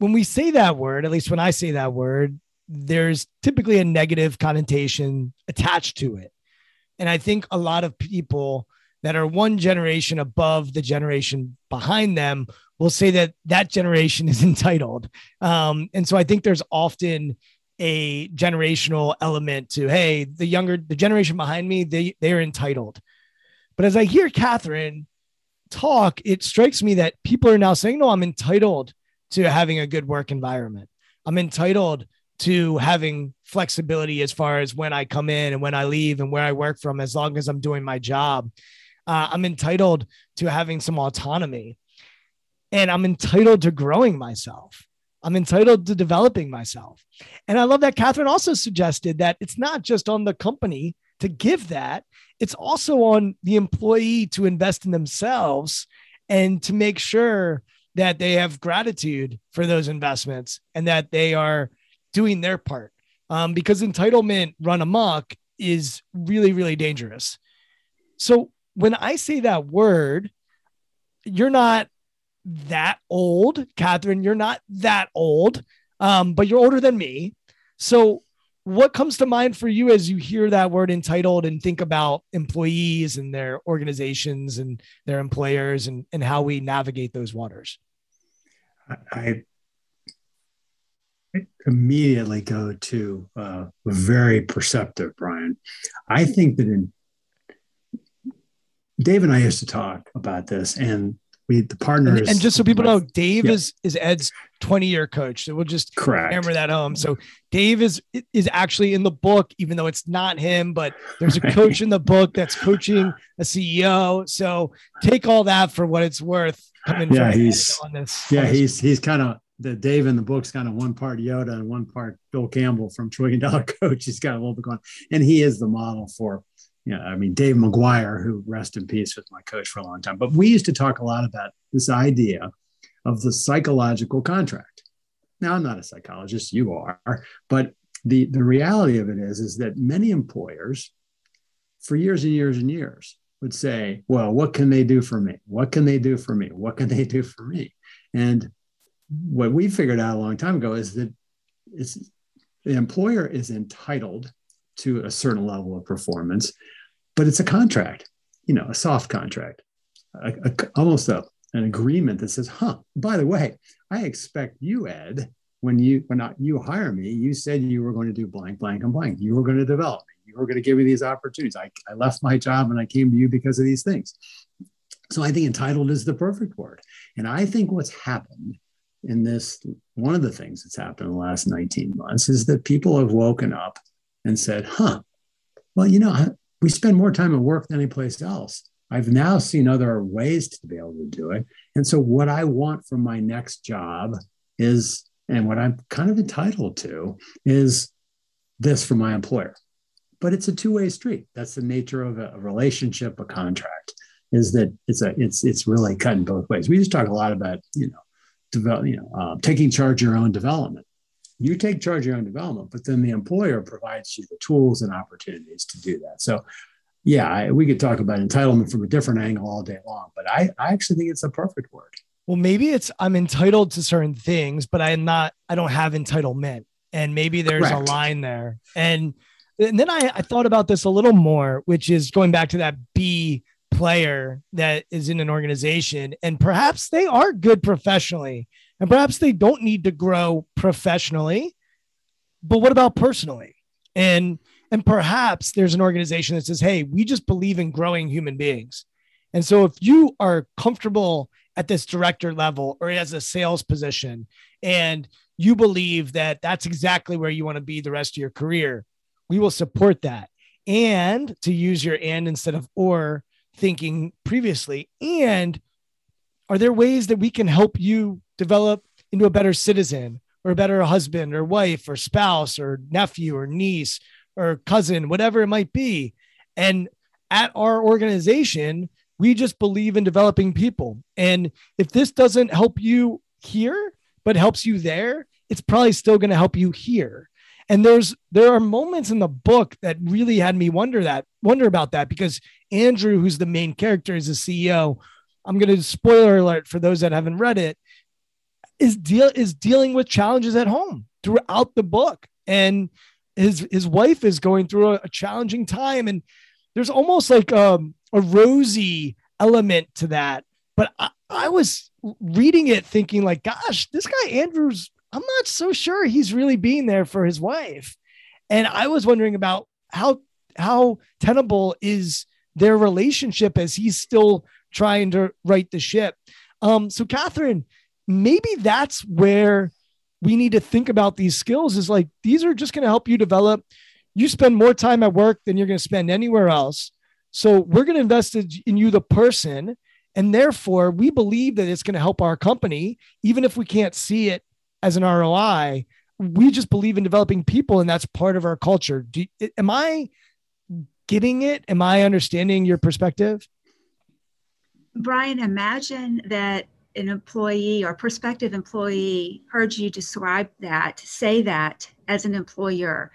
A: when we say that word, at least when I say that word, there's typically a negative connotation attached to it. And I think a lot of people that are one generation above the generation behind them will say that that generation is (laughs) entitled. Um, and so I think there's often a generational element to, hey, the younger, the generation behind me, they, they're entitled. But as I hear Catherine talk, it strikes me that people are now saying, no, I'm entitled to having a good work environment. I'm entitled to having flexibility as far as when I come in and when I leave and where I work from, as long as I'm doing my job. Uh, I'm entitled to having some autonomy and I'm entitled to growing myself. I'm entitled to developing myself. And I love that Catherine also suggested that it's not just on the company to give that, it's also on the employee to invest in themselves and to make sure that they have gratitude for those investments and that they are doing their part um, because entitlement run amok is really, really dangerous. So when I say that word, you're not that old, Catherine. You're not that old, um, but you're older than me. So what comes to mind for you as you hear that word entitled and think about employees and their organizations and their employers and, and how we navigate those waters?
C: I immediately go to uh, very perceptive, Brian. I think that in Dave and I used to talk about this, and we the partners.
A: And, and just so people know, Dave is is Ed's 20 year coach. So we'll just
C: Correct.
A: hammer that home. So Dave is is actually in the book, even though it's not him, but there's a coach in the book that's coaching a CEO. So take all that for what it's worth.
C: Coming yeah, he's on this. Yeah, on this. he's he's kind of the Dave in the book's kind of one part Yoda and one part Bill Campbell from Trillion Dollar (laughs) Coach. He's got a little bit going, and he is the model for, you know, I mean, Dave McGuire, who rest in peace, was my coach for a long time. But we used to talk a lot about this idea of the psychological contract. Now, I'm not a psychologist, you are, but the the reality of it is, is that many employers, for years and years and years, would say, "Well, what can they do for me? What can they do for me? What can they do for me?" And what we figured out a long time ago is that it's, the employer is entitled to a certain level of performance, but it's a contract, you know, a soft contract, a, a, almost a, an agreement that says, huh, by the way, I expect you, Ed, when you when not you hire me, you said you were going to do blank, blank, and blank. You were going to develop me. You were going to give me these opportunities. I, I left my job and I came to you because of these things. So I think entitled is the perfect word. And I think what's happened in this, one of the things that's happened in the last 19 months is that people have woken up and said, huh, well, you know, we spend more time at work than any place else. I've now seen other ways to be able to do it. And so, what I want from my next job is, and what I'm kind of entitled to is this from my employer. But it's a two way street. That's the nature of a, relationship, a contract is that it's a it's it's really cutting both ways. We just talk a lot about you know develop, you know, uh, taking charge of your own development. You take charge of your own development, but then the employer provides you the tools and opportunities to do that. So, yeah, I, we could talk about entitlement from a different angle all day long, but I, I actually think it's a perfect word.
A: Well, maybe it's I'm entitled to certain things, but I'm not. I don't have entitlement, and maybe there's Correct. a line there. And and then I, I thought about this a little more, which is going back to that B player that is in an organization and perhaps they are good professionally and perhaps they don't need to grow professionally but what about personally? And and perhaps there's an organization that says hey we just believe in growing human beings. And so if you are comfortable at this director level or as a sales position and you believe that that's exactly where you want to be the rest of your career we will support that. And to use your and instead of or thinking previously? And are there ways that we can help you develop into a better citizen or a better husband or wife or spouse or nephew or niece or cousin, whatever it might be? And at our organization, we just believe in developing people. And if this doesn't help you here, but helps you there, it's probably still going to help you here. And there's there are moments in the book that really had me wonder that wonder about that because Andrew, who's the main character, is the CEO. I'm going to spoiler alert for those that haven't read it. Is deal is dealing with challenges at home throughout the book, and his his wife is going through a, a challenging time, and there's almost like um, a rosy element to that. But I, I was reading it thinking like, gosh, this guy Andrew's I'm not so sure he's really being there for his wife. And I was wondering about how how tenable is their relationship as he's still trying to right the ship. Um, so Catherine, maybe that's where we need to think about these skills is like these are just going to help you develop. You spend more time at work than you're going to spend anywhere else. So we're going to invest in you, the person. And therefore, we believe that it's going to help our company, even if we can't see it as an ROI. We just believe in developing people, and that's part of our culture. Do, am I getting it? Am I understanding your perspective?
B: Brian, imagine that an employee or prospective employee heard you describe that, say that as an employer.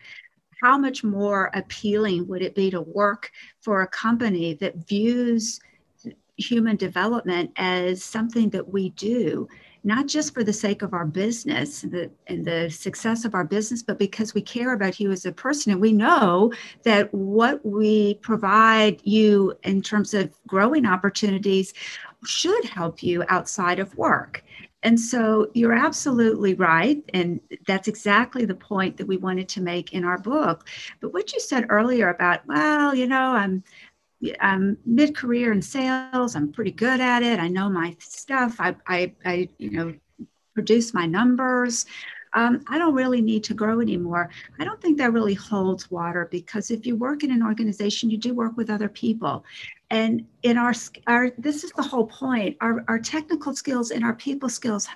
B: How much more appealing would it be to work for a company that views human development as something that we do not just for the sake of our business and the, and the success of our business, but because we care about you as a person. And we know that what we provide you in terms of growing opportunities should help you outside of work. And so you're absolutely right. And that's exactly the point that we wanted to make in our book. But what you said earlier about, well, you know, I'm I'm mid-career in sales. I'm pretty good at it. I know my stuff. I, I, I you know, produce my numbers. Um, I don't really need to grow anymore. I don't think that really holds water because if you work in an organization, you do work with other people. And in our, our this is the whole point. Our, our technical skills and our people skills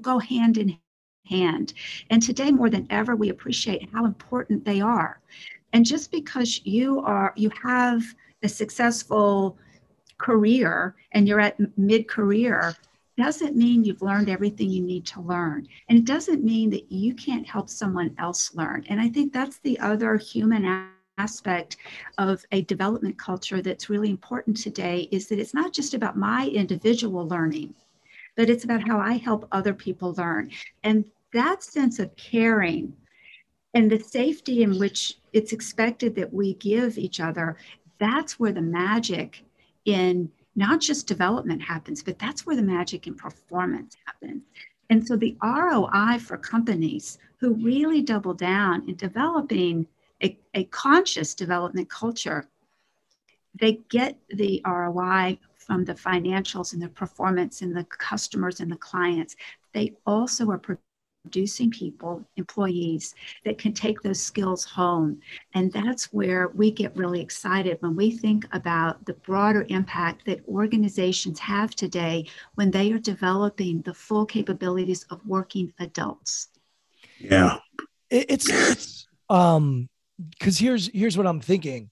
B: go hand in hand. And today more than ever, we appreciate how important they are. And just because you are, you have a successful career and you're at mid career doesn't mean you've learned everything you need to learn. And it doesn't mean that you can't help someone else learn. And I think that's the other human aspect of a development culture that's really important today is that it's not just about my individual learning, but it's about how I help other people learn. And that sense of caring and the safety in which it's expected that we give each other that's where the magic in not just development happens, but that's where the magic in performance happens. And so the ROI for companies who really double down in developing a, a conscious development culture, they get the ROI from the financials and the performance and the customers and the clients. They also are producing people, employees that can take those skills home. And that's where we get really excited when we think about the broader impact that organizations have today when they are developing the full capabilities of working adults.
C: Yeah.
A: It's, it's um because here's here's what I'm thinking.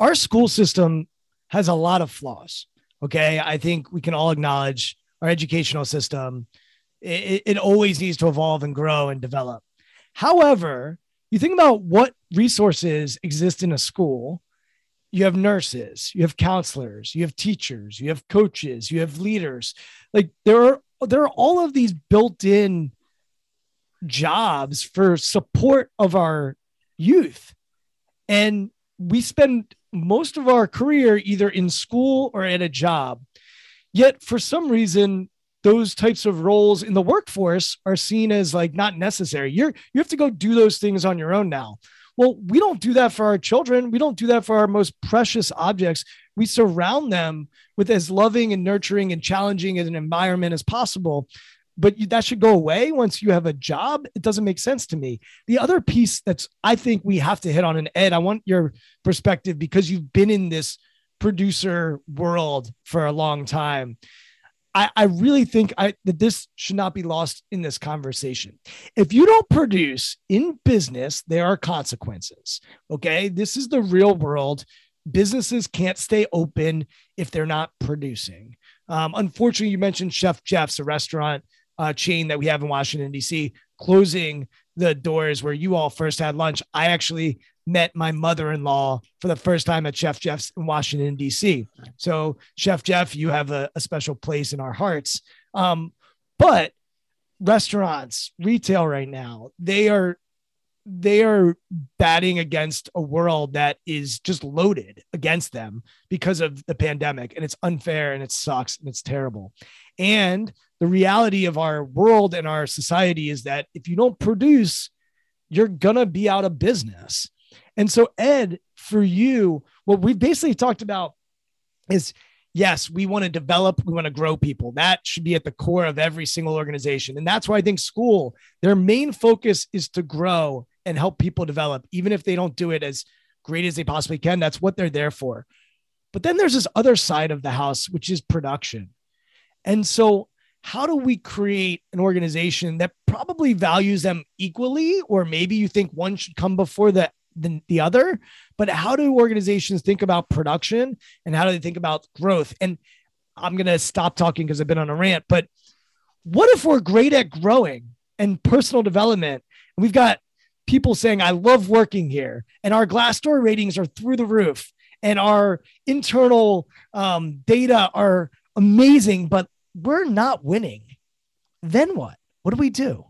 A: Our school system has a lot of flaws. Okay. I think we can all acknowledge our educational system it, it always needs to evolve and grow and develop. However, you think about what resources exist in a school. You have nurses, you have counselors, you have teachers, you have coaches, you have leaders. Like there are there are all of these built-in jobs for support of our youth. And we spend most of our career either in school or at a job. Yet for some reason, those types of roles in the workforce are seen as like not necessary. You're you have to go do those things on your own now. Well, we don't do that for our children. We don't do that for our most precious objects. We surround them with as loving and nurturing and challenging an environment as possible. But you, that should go away once you have a job. It doesn't make sense to me. The other piece that's I think we have to hit on, and Ed, I want your perspective because you've been in this producer world for a long time I, I really think I, that this should not be lost in this conversation. If you don't produce in business, there are consequences. Okay. This is the real world. Businesses can't stay open if they're not producing. Um, unfortunately, you mentioned Chef Geoff's, a restaurant uh, chain that we have in Washington, D.C., closing the doors where you all first had lunch. I actually met my mother-in-law for the first time at Chef Geoff's in Washington D.C. So Chef Jeff, you have a, a special place in our hearts. Um, but restaurants, retail right now, they are they are batting against a world that is just loaded against them because of the pandemic and it's unfair and it sucks and it's terrible. And the reality of our world and our society is that if you don't produce, you're to be out of business. And so, Ed, for you, what we've basically talked about is yes, we want to develop, we want to grow people. That should be at the core of every single organization. And that's why I think school, their main focus is to grow and help people develop, even if they don't do it as great as they possibly can. That's what they're there for. But then there's this other side of the house, which is production. And so, how do we create an organization that probably values them equally? Or maybe you think one should come before the than the other, but how do organizations think about production and how do they think about growth? And I'm going to stop talking because I've been on a rant, but what if we're great at growing and personal development? And we've got people saying, I love working here, and our Glassdoor ratings are through the roof, and our internal um, data are amazing, but we're not winning. then what? What do we do?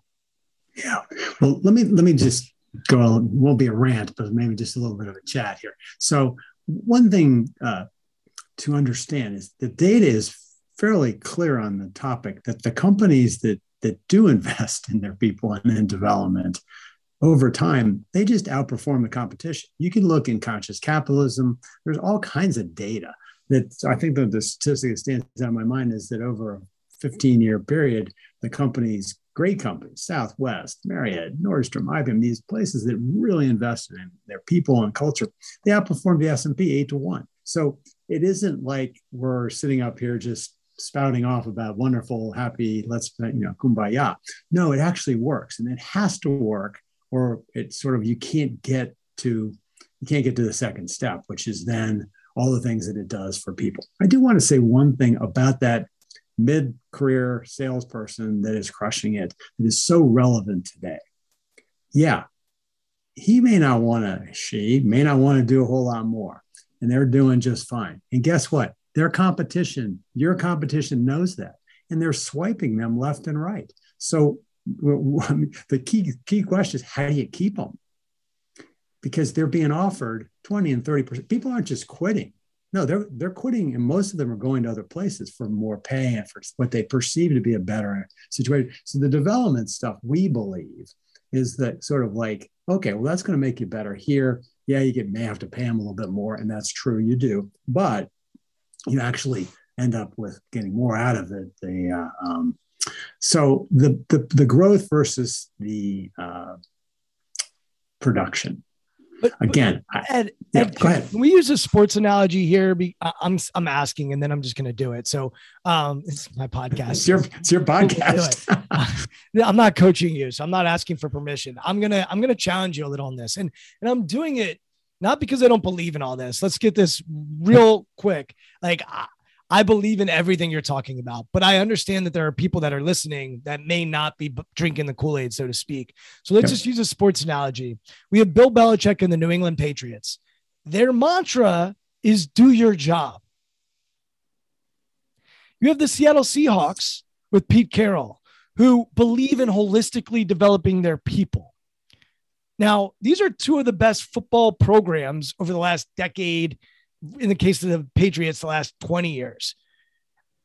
C: Yeah. Well, let me let me just go. It won't be a rant, but maybe just a little bit of a chat here. So one thing uh, to understand is the data is fairly clear on the topic that the companies that that do invest in their people and in development over time, they just outperform the competition. You can look in conscious capitalism. There's all kinds of data that I think that the statistic that stands out in my mind is that over a 15 year period, the companies, great companies, Southwest, Marriott, Nordstrom, IBM, these places that really invested in their people and culture, they outperformed the S&P eight to one. So it isn't like we're sitting up here just spouting off about wonderful, happy, let's, you know, kumbaya. No, it actually works and it has to work or it's sort of, you can't get to, you can't get to the second step, which is then all the things that it does for people. I do want to say one thing about that mid career salesperson that is crushing it that is so relevant today. Yeah, he may not want to, she may not want to do a whole lot more, and they're doing just fine. And guess what? Their competition, your competition knows that, and they're swiping them left and right. So the key key question is how do you keep them? Because they're being offered 20 and 30 percent. People aren't just quitting. No, they're they're quitting, and most of them are going to other places for more pay and for what they perceive to be a better situation. So the development stuff we believe is that sort of like, okay, well, that's going to make you better here. Yeah, you get, may have to pay them a little bit more, and that's true, you do. But you actually end up with getting more out of it. The uh, um, so the, the the growth versus the uh, production.
A: But
C: again,
A: Ed, yeah, Ed, go ahead. Can we use a sports analogy here? I'm I'm asking, and then I'm just going to do it. So, um, it's my podcast.
C: It's your it's your podcast. (laughs)
A: I'm not coaching you, so I'm not asking for permission. I'm gonna I'm gonna challenge you a little on this, and and I'm doing it not because I don't believe in all this. Let's get this real quick. Like I, I believe in everything you're talking about, but I understand that there are people that are listening that may not be drinking the Kool Aid, so to speak. So let's just use a sports analogy. We have Bill Belichick and the New England Patriots. Their mantra is do your job. You have the Seattle Seahawks with Pete Carroll, who believe in holistically developing their people. Now, these are two of the best football programs over the last decade, in the case of the Patriots, the last 20 years.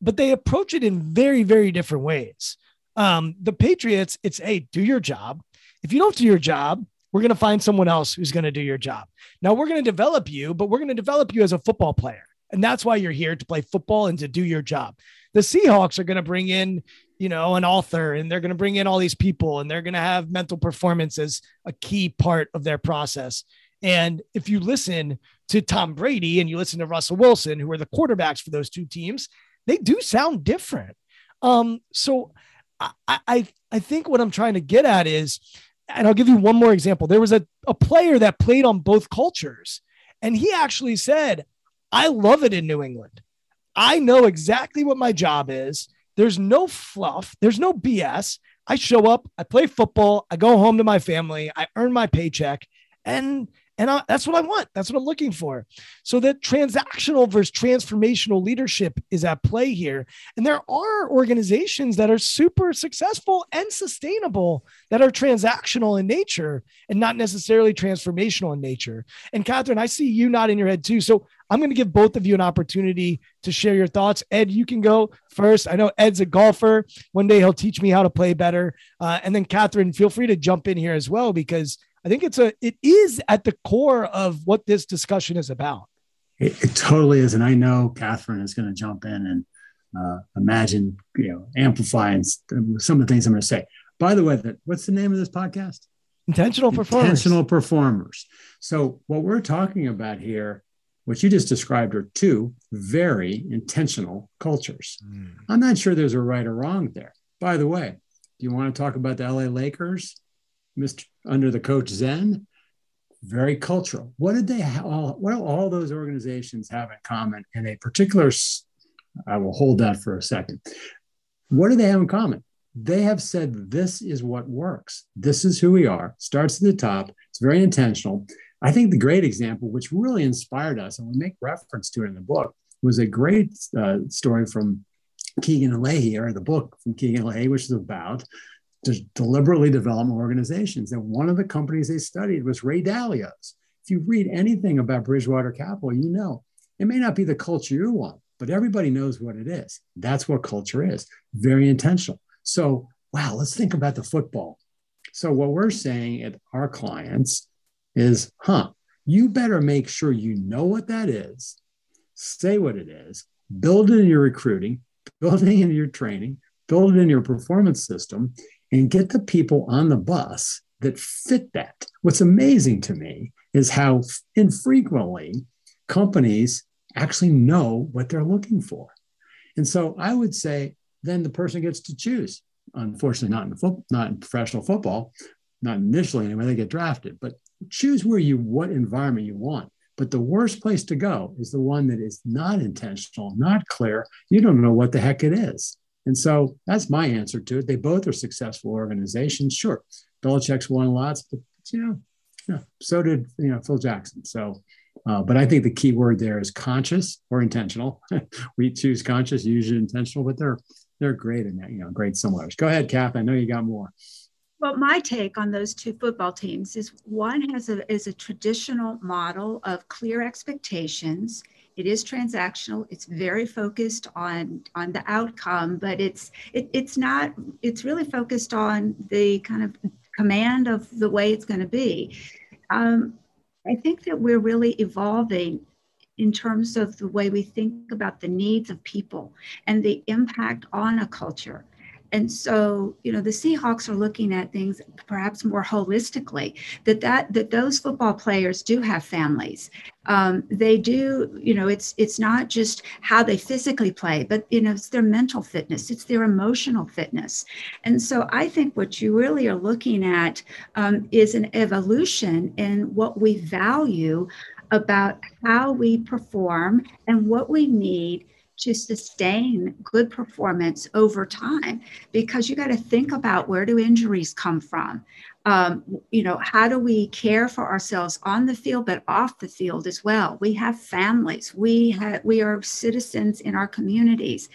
A: But they approach it in very, very different ways. Um, the Patriots, it's hey, do your job. If you don't do your job, we're going to find someone else who's going to do your job. Now, we're going to develop you, but we're going to develop you as a football player. And that's why you're here to play football and to do your job. The Seahawks are going to bring in you know, an author and they're going to bring in all these people and they're going to have mental performance as a key part of their process. And if you listen to Tom Brady and you listen to Russell Wilson, who are the quarterbacks for those two teams, they do sound different. Um, so I, I, I think what I'm trying to get at is, and I'll give you one more example. There was a, a player that played on both cultures, and he actually said, I love it in New England. I know exactly what my job is. There's no fluff, there's no BS. I show up, I play football, I go home to my family, I earn my paycheck, and and I, that's what I want. That's what I'm looking for. So that transactional versus transformational leadership is at play here. And there are organizations that are super successful and sustainable that are transactional in nature and not necessarily transformational in nature. And Catherine, I see you nodding your head too. So I'm going to give both of you an opportunity to share your thoughts. Ed, you can go first. I know Ed's a golfer. One day he'll teach me how to play better. Uh, and then Catherine, feel free to jump in here as well because I think it's a it is at the core of what this discussion is about.
C: It, it totally is, and I know Catherine is going to jump in and uh, imagine, you know, amplifying some of the things I'm going to say. By the way, that what's the name of this podcast?
A: Intentional performers.
C: Intentional performers. So what we're talking about here what you just described are two very intentional cultures. Mm. I'm not sure there's a right or wrong there. By the way, do you want to talk about the LA Lakers, Mr. under the coach Zen? Very cultural. What did they all? What do all those organizations have in common? In a particular, I will hold that for a second. What do they have in common? They have said this is what works. This is who we are. Starts at the top. It's very intentional I think the great example, which really inspired us, and we make reference to it in the book, was a great uh, story from Kegan and Lahey, or the book from Kegan and Lahey, which is about to deliberately develop organizations. And one of the companies they studied was Ray Dalio's. If you read anything about Bridgewater Capital, you know it may not be the culture you want, but everybody knows what it is. That's what culture is. Very intentional. So, wow, let's think about the football. So, what we're saying at our clients is, huh, you better make sure you know what that is, say what it is, build it in your recruiting, build it in your training, build it in your performance system, and get the people on the bus that fit that. What's amazing to me is how infrequently companies actually know what they're looking for. And so I would say then the person gets to choose. Unfortunately, not in football, not in professional football, not initially anyway, they get drafted, but choose where you what environment you want. But the worst place to go is the one that is not intentional, not clear. You don't know what the heck it is. And so that's my answer to it. They both are successful organizations. Sure, Belichick's won lots, but you know, yeah, so did you know Phil Jackson. So, uh, but I think the key word there is conscious or intentional. (laughs) we choose conscious, usually intentional, but they're they're great in that. You know, great similarities. Go ahead, Kath. I know you got more.
B: Well, my take on those two football teams is one has a is a traditional model of clear expectations it is transactional. It's very focused on on the outcome, but it's it, it's not. It's really focused on the kind of command of the way it's going to be. Um, I think that we're really evolving in terms of the way we think about the needs of people and the impact on a culture. And so, you know, the Seahawks are looking at things perhaps more holistically. That that that those football players do have families. Um, they do, you know, it's it's not just how they physically play, but you know, it's their mental fitness, it's their emotional fitness. And so, I think what you really are looking at um, is an evolution in what we value about how we perform and what we need to sustain good performance over time because you got to think about where do injuries come from. Um, you know how do we care for ourselves on the field but off the field as well? We have families. We have we are citizens in our communities.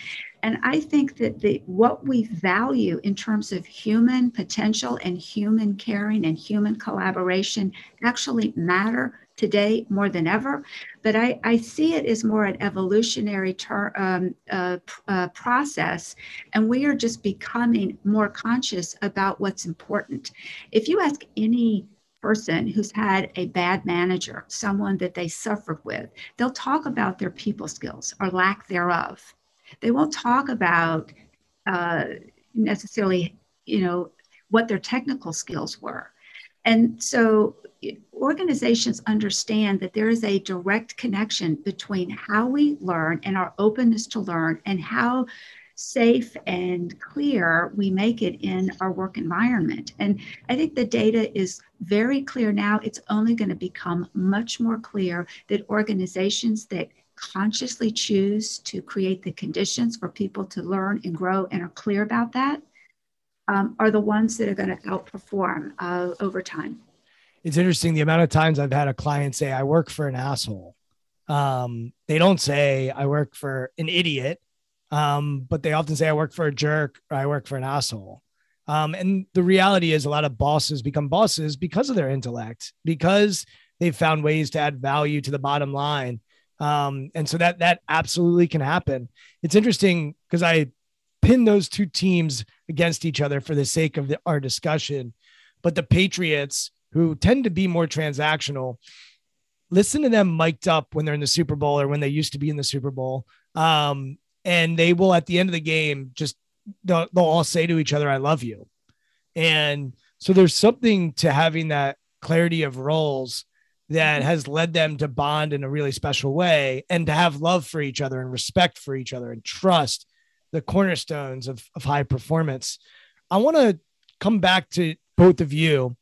B: And i think that the what we value in terms of human potential and human caring and human collaboration actually matter today more than ever. But I, I see it as more an evolutionary ter- um, uh, uh, process, and we are just becoming more conscious about what's important. If you ask any person who's had a bad manager, someone that they suffered with, they'll talk about their people skills or lack thereof. They won't talk about uh, necessarily, you know, what their technical skills were. And so eh, organizations understand that there is a direct connection between how we learn and our openness to learn and how safe and clear we make it in our work environment. And I think the data is very clear now. It's only going to become much more clear that organizations that consciously choose to create the conditions for people to learn and grow and are clear about that um, are the ones that are going to outperform uh, over time
A: it's interesting the amount of times I've had a client say, I work for an asshole. Um, they don't say I work for an idiot, um, but they often say I work for a jerk or I work for an asshole. Um, and the reality is, a lot of bosses become bosses because of their intellect, because they've found ways to add value to the bottom line. Um, and so that that absolutely can happen. It's interesting because I pin those two teams against each other for the sake of the, our discussion. But the Patriots who tend to be more transactional, listen to them mic'd up when they're in the Super Bowl or when they used to be in the Super Bowl. Um, and they will, at the end of the game, just they'll, they'll all say to each other, I love you. And so there's something to having that clarity of roles that mm-hmm. has led them to bond in a really special way and to have love for each other and respect for each other and trust the cornerstones of, of high performance. I want to come back to both of you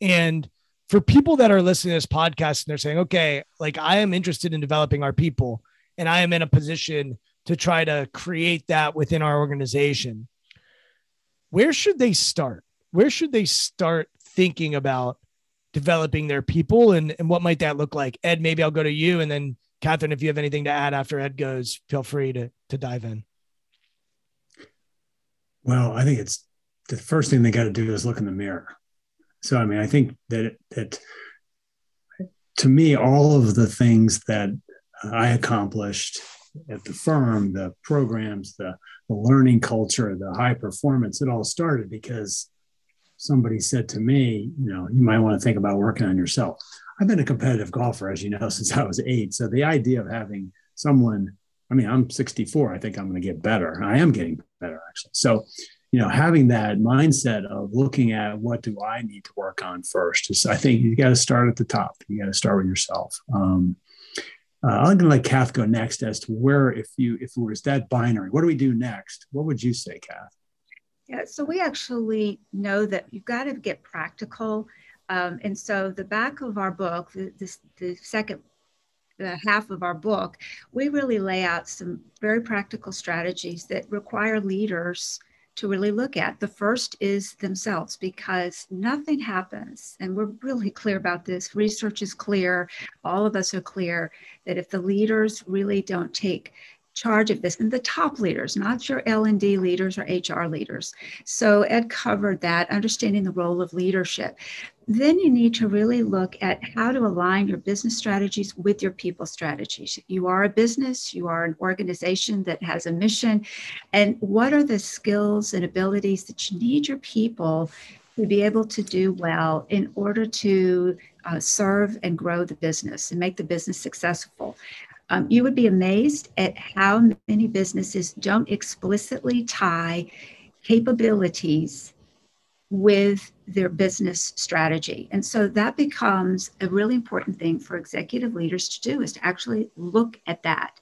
A: and for people that are listening to this podcast and they're saying, okay, like I am interested in developing our people and I am in a position to try to create that within our organization, where should they start? Where should they start thinking about developing their people and, and what might that look like? Ed, maybe I'll go to you and then Catherine, if you have anything to add after Ed goes, feel free to, to dive in.
C: Well, I think it's the first thing they got to do is look in the mirror. So, I mean, I think that that to me, all of the things that I accomplished at the firm, the programs, the, the learning culture, the high performance, it all started because somebody said to me, you know, you might want to think about working on yourself. I've been a competitive golfer, as you know, (laughs) since I was eight. So the idea of having someone, I mean, I'm 64. I think I'm going to get better. I am getting better, actually. So, you know, having that mindset of looking at what do I need to work on first is, I think you got to start at the top. You got to start with yourself. Um, uh, I'm going to let Kath go next as to where, if you, if it was that binary, what do we do next? What would you say, Kath?
B: Yeah, so we actually know that you've got to get practical. Um, and so the back of our book, the, the, the second the half of our book, we really lay out some very practical strategies that require leaders to really look at. The first is themselves because nothing happens, and we're really clear about this. Research is clear, all of us are clear that if the leaders really don't take charge of this and the top leaders not your l&d leaders or hr leaders. So ed covered that understanding the role of leadership. Then you need to really look at how to align your business strategies with your people strategies. You are a business you are an organization that has a mission and what are the skills and abilities that you need your people to be able to do well in order to uh, serve and grow the business and make the business successful um, you would be amazed at how many businesses don't explicitly tie capabilities with their business strategy. And so that becomes a really important thing for executive leaders to do is to actually look at that.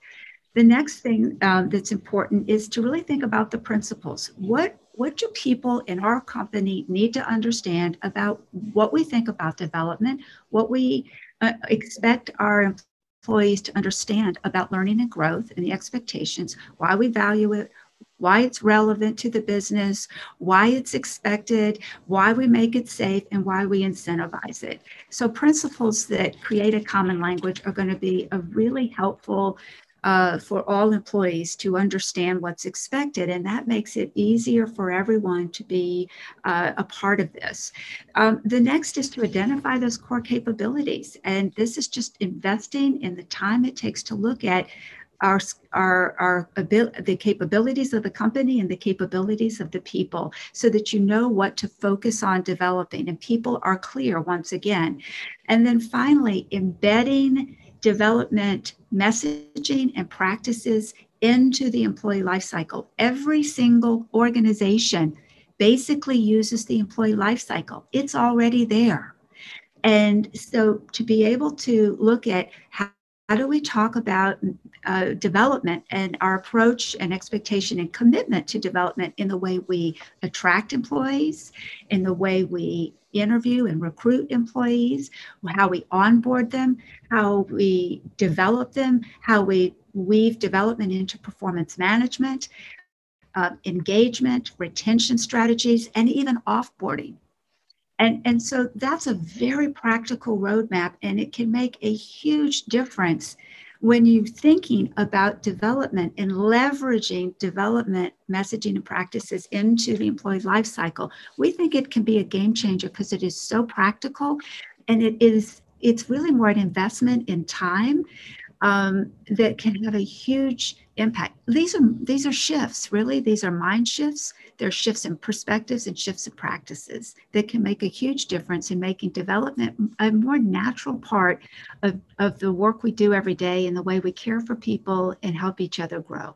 B: The next thing um, that's important is to really think about the principles. What what do people in our company need to understand about what we think about development, what we uh, expect our employees to understand about learning and growth and the expectations, why we value it, why it's relevant to the business, why it's expected, why we make it safe, and why we incentivize it. So, principles that create a common language are going to be a really helpful uh, for all employees to understand what's expected. And that makes it easier for everyone to be uh, a part of this. Um, the next is to identify those core capabilities. And this is just investing in the time it takes to look at our our our abil- the capabilities of the company and the capabilities of the people so that you know what to focus on developing and people are clear once again and then finally embedding development messaging and practices into the employee lifecycle. Every single organization basically uses the employee lifecycle. It's already there. And so to be able to look at how, how do we talk about uh, development and our approach and expectation and commitment to development in the way we attract employees, in the way we interview and recruit employees, how we onboard them, how we develop them, how we weave development into performance management, uh, engagement, retention strategies, and even offboarding. And, and so that's a very practical roadmap, and it can make a huge difference when you're thinking about development and leveraging development messaging and practices into the employee life cycle, we think it can be a game changer because it is so practical and it is it's really more an investment in time um, that can have a huge impact. These are these are shifts, really. These are mind shifts. They're shifts in perspectives and shifts in practices that can make a huge difference in making development a more natural part of, of the work we do every day and the way we care for people and help each other grow.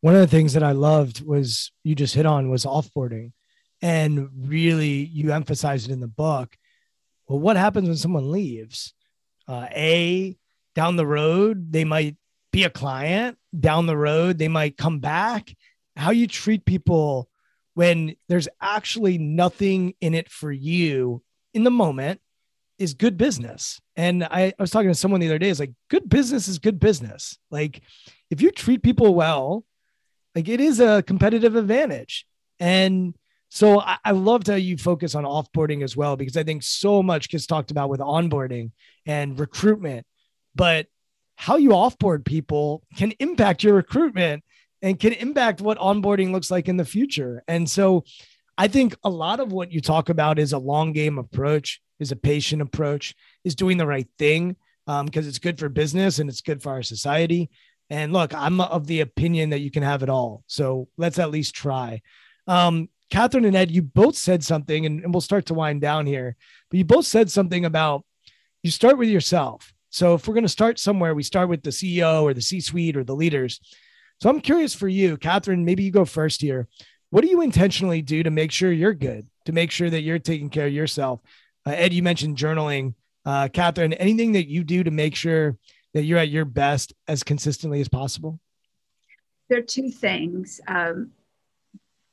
A: One of the things that I loved was you just hit on was offboarding. And really you emphasize it in the book. Well, what happens when someone leaves? Uh, a down the road, they might be a client down the road, they might come back. How you treat people when there's actually nothing in it for you in the moment is good business. And I, I was talking to someone the other day, it's like good business is good business. Like if you treat people well, like it is a competitive advantage. And so I, I loved how you focus on offboarding as well, because I think so much gets talked about with onboarding and recruitment but how you offboard people can impact your recruitment and can impact what onboarding looks like in the future. And so I think a lot of what you talk about is a long game approach, is a patient approach, is doing the right thing because um, it's good for business and it's good for our society. And look, I'm of the opinion that you can have it all. So let's at least try. Um, Catherine and Ed, you both said something, and, and we'll start to wind down here, but you both said something about you start with yourself. So if we're going to start somewhere, we start with the CEO or the C suite or the leaders. So I'm curious for you, Catherine, maybe you go first here. What do you intentionally do to make sure you're good, to make sure that you're taking care of yourself? Uh, Ed, you mentioned journaling. Uh, Catherine, anything that you do to make sure that you're at your best as consistently as possible?
B: There are two things. Um,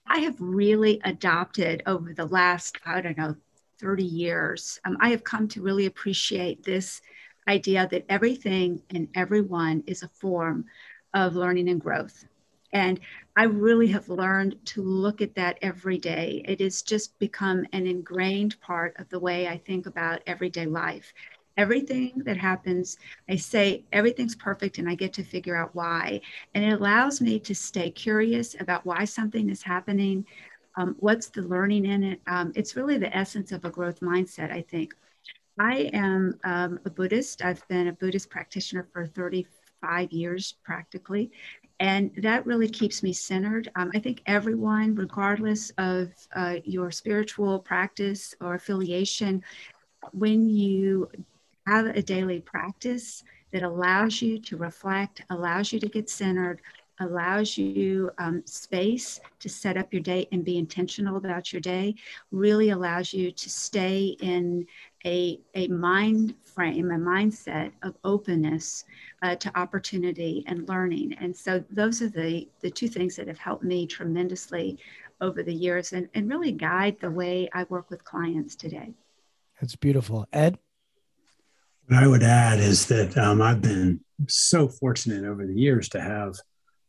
B: I have really adopted over the last, I don't know, 30 years. Um, I have come to really appreciate this idea that everything and everyone is a form of learning and growth. And I really have learned to look at that every day. It has just become an ingrained part of the way I think about everyday life. Everything that happens, I say everything's perfect and I get to figure out why. And it allows me to stay curious about why something is happening, um, what's the learning in it. Um, it's really the essence of a growth mindset, I think. I am um, a Buddhist. I've been a Buddhist practitioner for 35 years practically. And that really keeps me centered. Um, I think everyone, regardless of uh, your spiritual practice or affiliation, when you have a daily practice that allows you to reflect, allows you to get centered, allows you um, space to set up your day and be intentional about your day, really allows you to stay in a, a mind frame, a mindset of openness uh, to opportunity and learning. And so those are the, the two things that have helped me tremendously over the years and, and really guide the way I work with clients today.
A: That's beautiful. Ed?
C: What I would add is that um, I've been so fortunate over the years to have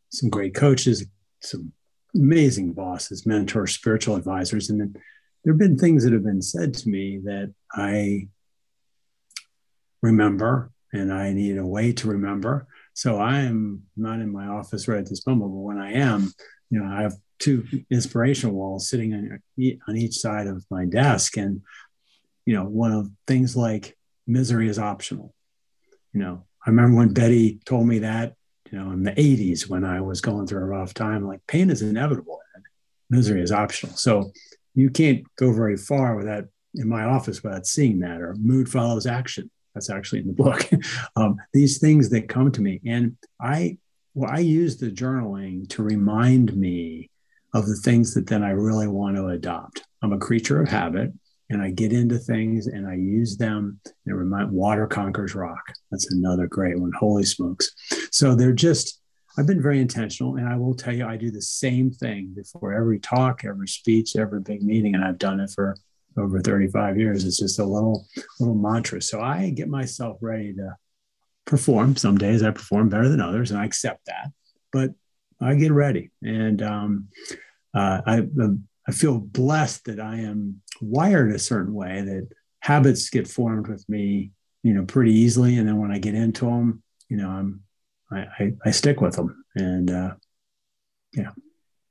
C: some great coaches, some amazing bosses, mentors, spiritual advisors, and then there have been things that have been said to me that I remember and I need a way to remember. So I am not in my office right at this moment, but when I am, you know, I have two inspirational walls sitting on, on each side of my desk. And, you know, one of things like misery is optional. You know, I remember when Betty told me that, you know, in the 80s when I was going through a rough time, like pain is inevitable and misery is optional. So you can't go very far without in my office without seeing that or mood follows action. That's actually in the book. (laughs) Um, these things that come to me and i well i use the journaling to remind me of the things that then i really want to adopt. I'm a creature of habit and i get into things and i use them and remind water conquers rock. That's another great one. Holy smokes. So they're just I've been very intentional, and I will tell you, I do the same thing before every talk, every speech, every big meeting, and I've done it for over 35 years. It's just a little little mantra. So I get myself ready to perform. Some days I perform better than others, and I accept that. But I get ready, and um, uh, I I feel blessed that I am wired a certain way that habits get formed with me, you know, pretty easily, and then when I get into them, you know, I'm I, I, I stick with them. And uh, yeah.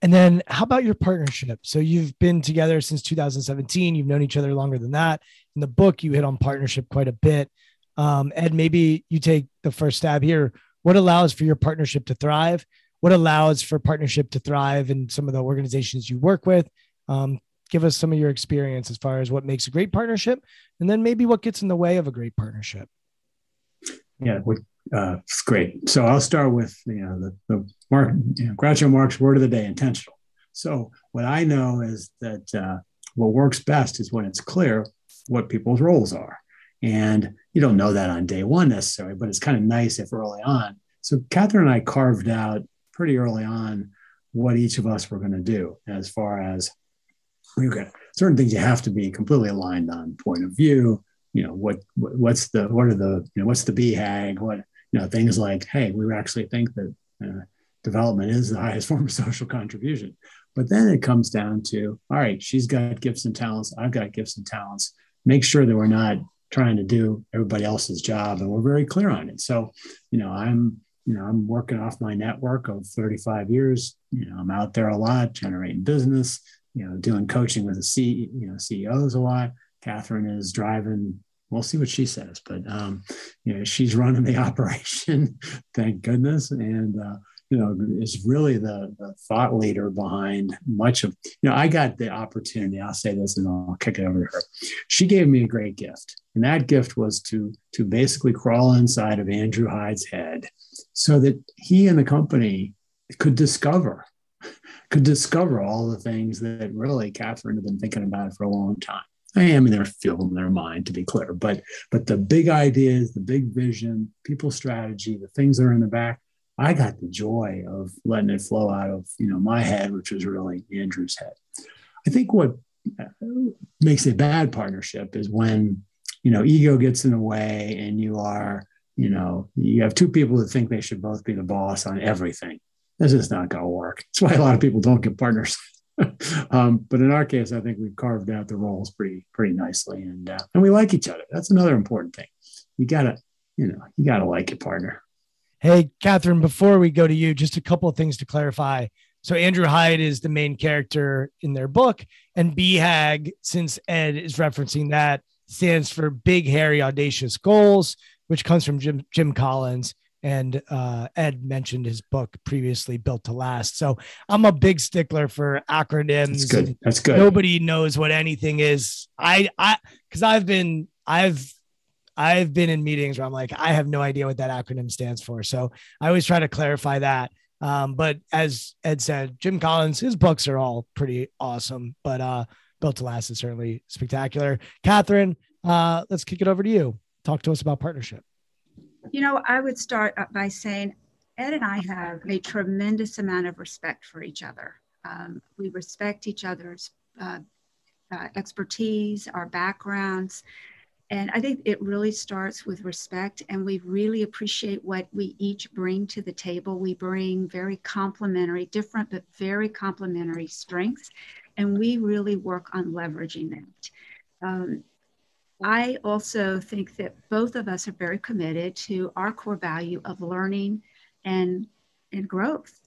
A: And then how about your partnership? So you've been together since 2017. You've known each other longer than that. In the book, you hit on partnership quite a bit. Um, Ed, maybe you take the first stab here. What allows for your partnership to thrive? What allows for partnership to thrive in some of the organizations you work with? Um, give us some of your experience as far as what makes a great partnership, and then maybe what gets in the way of a great partnership.
C: Yeah, uh, it's great. So I'll start with you know the, the Mark you know, Groucho Marx word of the day: intentional. So what I know is that uh, what works best is when it's clear what people's roles are, and you don't know that on day one necessarily, but it's kind of nice if early on. So Catherine and I carved out pretty early on what each of us were going to do as far as okay, certain things you have to be completely aligned on point of view. You know what what's the what are the you know what's the BHAG what you know things like hey we actually think that uh, development is the highest (laughs) form of social contribution but then it comes down to all right she's got gifts and talents i've got gifts and talents make sure that we're not trying to do everybody else's job and we're very clear on it so you know i'm you know, I'm working off my network of 35 years. You know, I'm out there a lot, generating business. You know, doing coaching with the C, you know, CEOs a lot. Catherine is driving. We'll see what she says, but um, you know, she's running the (laughs) operation. thank goodness, and uh, you know, is really the, the thought leader behind much of, you know, I got the opportunity, I'll say this and I'll kick it over to her. She gave me a great gift. And that gift was to, to basically crawl inside of Andrew Hyde's head so that he and the company could discover, could discover all the things that really Catherine had been thinking about for a long time. I am in their field their mind, to be clear, but but the big ideas, the big vision, people strategy, the things that are in the back, I got the joy of letting it flow out of you know my head, which was really Andrew's head. I think what uh, makes a bad partnership is when you know ego gets in the way and you are you know you have two people that think they should both be the boss on everything. This is not going to work. That's why a lot of people don't get partners. (laughs) (laughs) um, but in our case, I think we've carved out the roles pretty pretty nicely, and uh, and we like each other. That's another important thing. You gotta you know you gotta like your partner.
A: Hey, Catherine, before we go to you, just a couple of things to clarify. So, Andrew Hyde is the main character in their book, and BHAG, since Ed is referencing that, stands for Big, Hairy, Audacious Goals, which comes from Jim, Jim Collins. And uh, Ed mentioned his book previously, Built to Last. So I'm a big stickler for acronyms.
C: That's good. That's good.
A: Nobody knows what anything is. I, I, because I've been, I've I've been in meetings where I'm like, I have no idea what that acronym stands for. So I always try to clarify that. Um, but as Ed said, Jim Collins, his books are all pretty awesome, but uh, Built to Last is certainly spectacular. Catherine, uh, let's kick it over to you. Talk to us about partnership.
B: You know, I would start by saying Ed and I have a tremendous amount of respect for each other. Um, we respect each other's uh, uh, expertise, our backgrounds, and I think it really starts with respect, and we really appreciate what we each bring to the table. We bring very complementary, different, but very complementary strengths, and we really work on leveraging that. Um, I also think that both of us are very committed to our core value of learning and, and growth.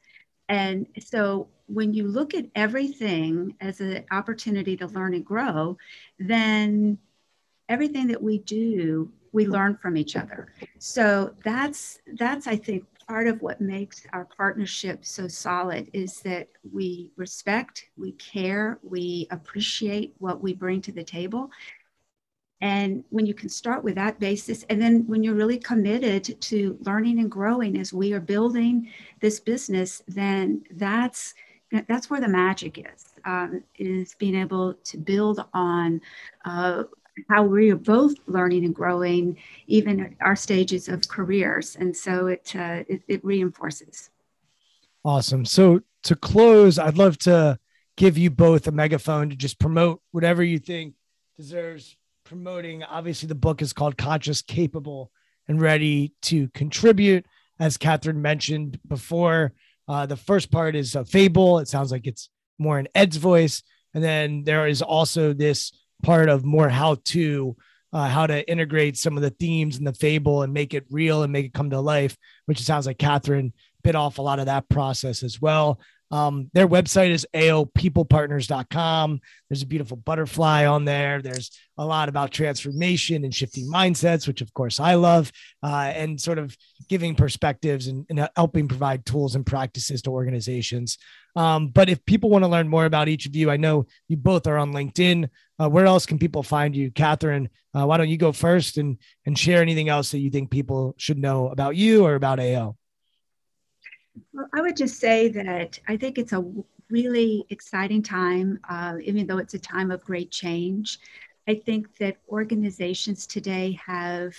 B: And so when you look at everything as an opportunity to learn and grow, then everything that we do we learn from each other so that's that's i think part of what makes our partnership so solid is that we respect we care we appreciate what we bring to the table and when you can start with that basis and then when you're really committed to learning and growing as we are building this business then that's that's where the magic is um, is being able to build on uh, how we are both learning and growing, even at our stages of careers. And so it, uh, it, it reinforces.
A: Awesome. So to close, I'd love to give you both a megaphone to just promote whatever you think deserves promoting. Obviously, the book is called Conscious, Capable, and Ready to Contribute. As Catherine mentioned before, uh, the first part is a fable. It sounds like it's more in Ed's voice. And then there is also this part of more how to uh, how to integrate some of the themes in the fable and make it real and make it come to life, which it sounds like Catherine bit off a lot of that process as well. Um, their website is aopeoplepartners.com. There's a beautiful butterfly on there. There's a lot about transformation and shifting mindsets, which of course I love, uh, and sort of giving perspectives and, and, helping provide tools and practices to organizations. Um, but if people want to learn more about each of you, I know you both are on LinkedIn. Uh, where else can people find you, Catherine? Uh, why don't you go first and and share anything else that you think people should know about you or about AO?
B: Well, I would just say that I think it's a really exciting time, uh, even though it's a time of great change. I think that organizations today have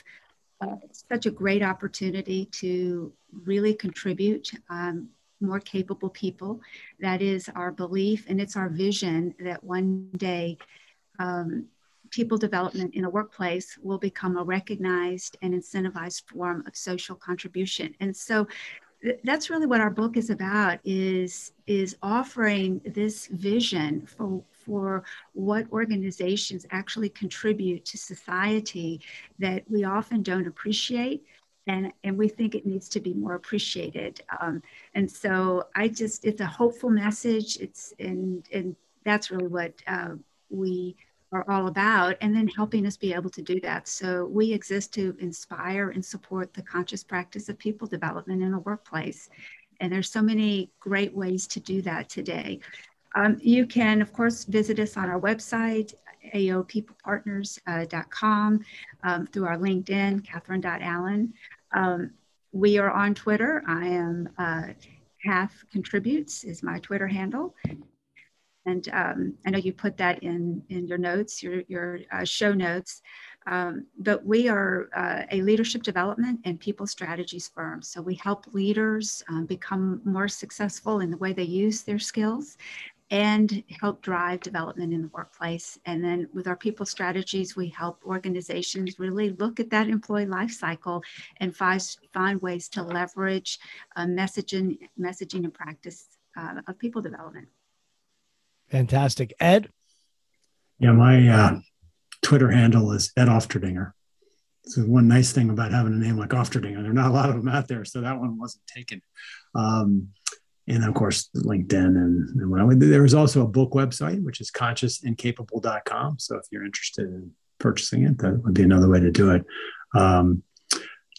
B: uh, such a great opportunity to really contribute um, more capable people. That is our belief, and it's our vision that one day um, people development in a workplace will become a recognized and incentivized form of social contribution. And so that's really what our book is about is is offering this vision for for what organizations actually contribute to society that we often don't appreciate and and we think it needs to be more appreciated. Um, and so I just it's a hopeful message. It's and and that's really what uh, we are all about and then helping us be able to do that. So we exist to inspire and support the conscious practice of people development in the workplace. And there's so many great ways to do that today. Um, you can of course visit us on our website aopeoplepartners.com um, through our linkedin catherine.allen um, we are on twitter. I am uh, half contributes is my twitter handle and um, I know you put that in in your notes, your your uh, show notes. Um, but we are uh, a leadership development and people strategies firm. So we help leaders um, become more successful in the way they use their skills and help drive development in the workplace. And then with our people strategies, we help organizations really look at that employee life cycle and find, find ways to leverage uh, messaging, messaging and practice uh, of people development.
A: Fantastic. Ed?
C: Yeah, my uh, Twitter handle is Ed Ofterdinger. So one nice thing about having a name like Ofterdinger, there are not a lot of them out there, so that one wasn't taken. Um, and of course, LinkedIn and, and there is also a book website, which is consciousincapable.com. So if you're interested in purchasing it, that would be another way to do it. Um,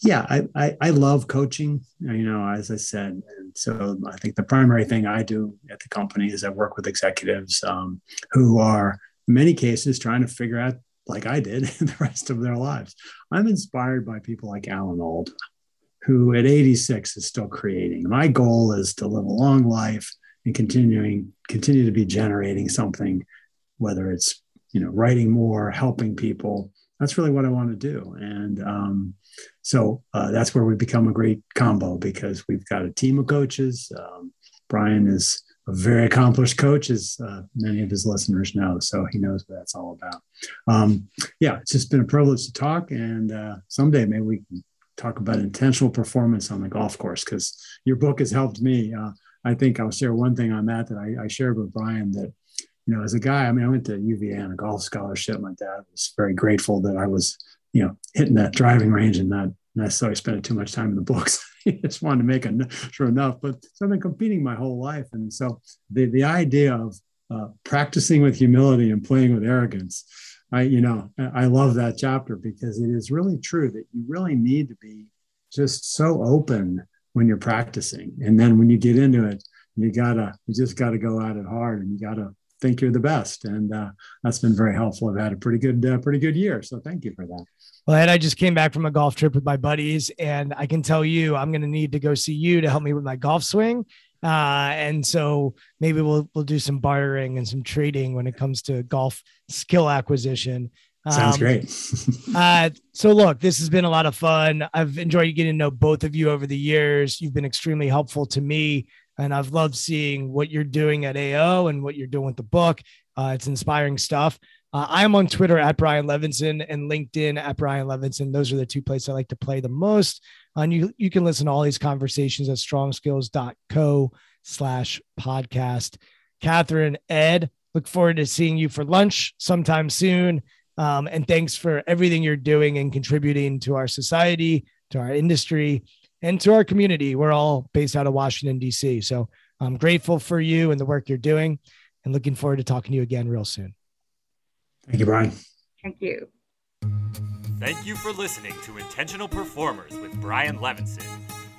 C: yeah, I, I, I love coaching. You know, as I said, and so I think the primary thing I do at the company is I work with executives um, who are in many cases trying to figure out, like I did, (laughs) the rest of their lives. I'm inspired by people like Alan Alda, who at 86 is still creating. My goal is to live a long life and continuing continue to be generating something, whether it's you know writing more, helping people. That's really what I want to do, and um, so uh, that's where we become a great combo because we've got a team of coaches. Um, Brian is a very accomplished coach, as uh, many of his listeners know. So he knows what that's all about. Um, yeah, it's just been a privilege to talk. And uh, someday maybe we can talk about intentional performance on the golf course because your book has helped me. Uh, I think I'll share one thing on that that I, I shared with Brian that you know, as a guy, I mean, I went to UVA on a golf scholarship. My dad was very grateful that I was you know, hitting that driving range and not necessarily spending too much time in the books. (laughs) I just wanted to make sure enough. But so I've been competing my whole life. And so the, the idea of uh, practicing with humility and playing with arrogance, I, you know, I love that chapter because it is really true that you really need to be just so open when you're practicing. And then when you get into it, you gotta, you just gotta go at it hard and you gotta think you're the best. And uh, that's been very helpful. I've had a pretty good, uh, pretty good year. So thank you for that.
A: Well, Ed, I just came back from a golf trip with my buddies, and I can tell you, I'm going to need to go see you to help me with my golf swing. Uh, and so maybe we'll we'll do some bartering and some trading when it comes to golf skill acquisition.
C: Sounds um, great. (laughs)
A: uh, so look, this has been a lot of fun. I've enjoyed getting to know both of you over the years. You've been extremely helpful to me and I've loved seeing what you're doing at AO and what you're doing with the book. Uh, it's inspiring stuff. Uh, I am on Twitter at Brian Levenson and LinkedIn at Brian Levenson. Those are the two places I like to play the most. And you, you can listen to all these conversations at strongskills.co slash podcast. Catherine, Ed, look forward to seeing you for lunch sometime soon. Um, and thanks for everything you're doing and contributing to our society, to our industry, and to our community. We're all based out of Washington, D.C. So I'm grateful for you and the work you're doing and looking forward to talking to you again real soon.
C: Thank you, Brian.
B: Thank you.
D: Thank you for listening to Intentional Performers with Brian Levenson.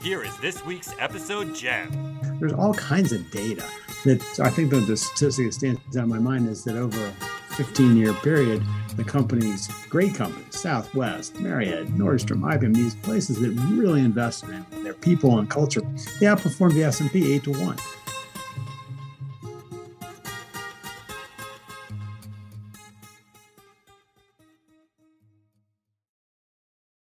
D: Here is this week's episode gem.
C: There's all kinds of data that I think that the statistic that stands out in my mind is that over a 15 year period, the companies, great companies, Southwest, Marriott, Nordstrom, IBM, these places that really invested in their people and culture, they outperformed the S&P eight to one.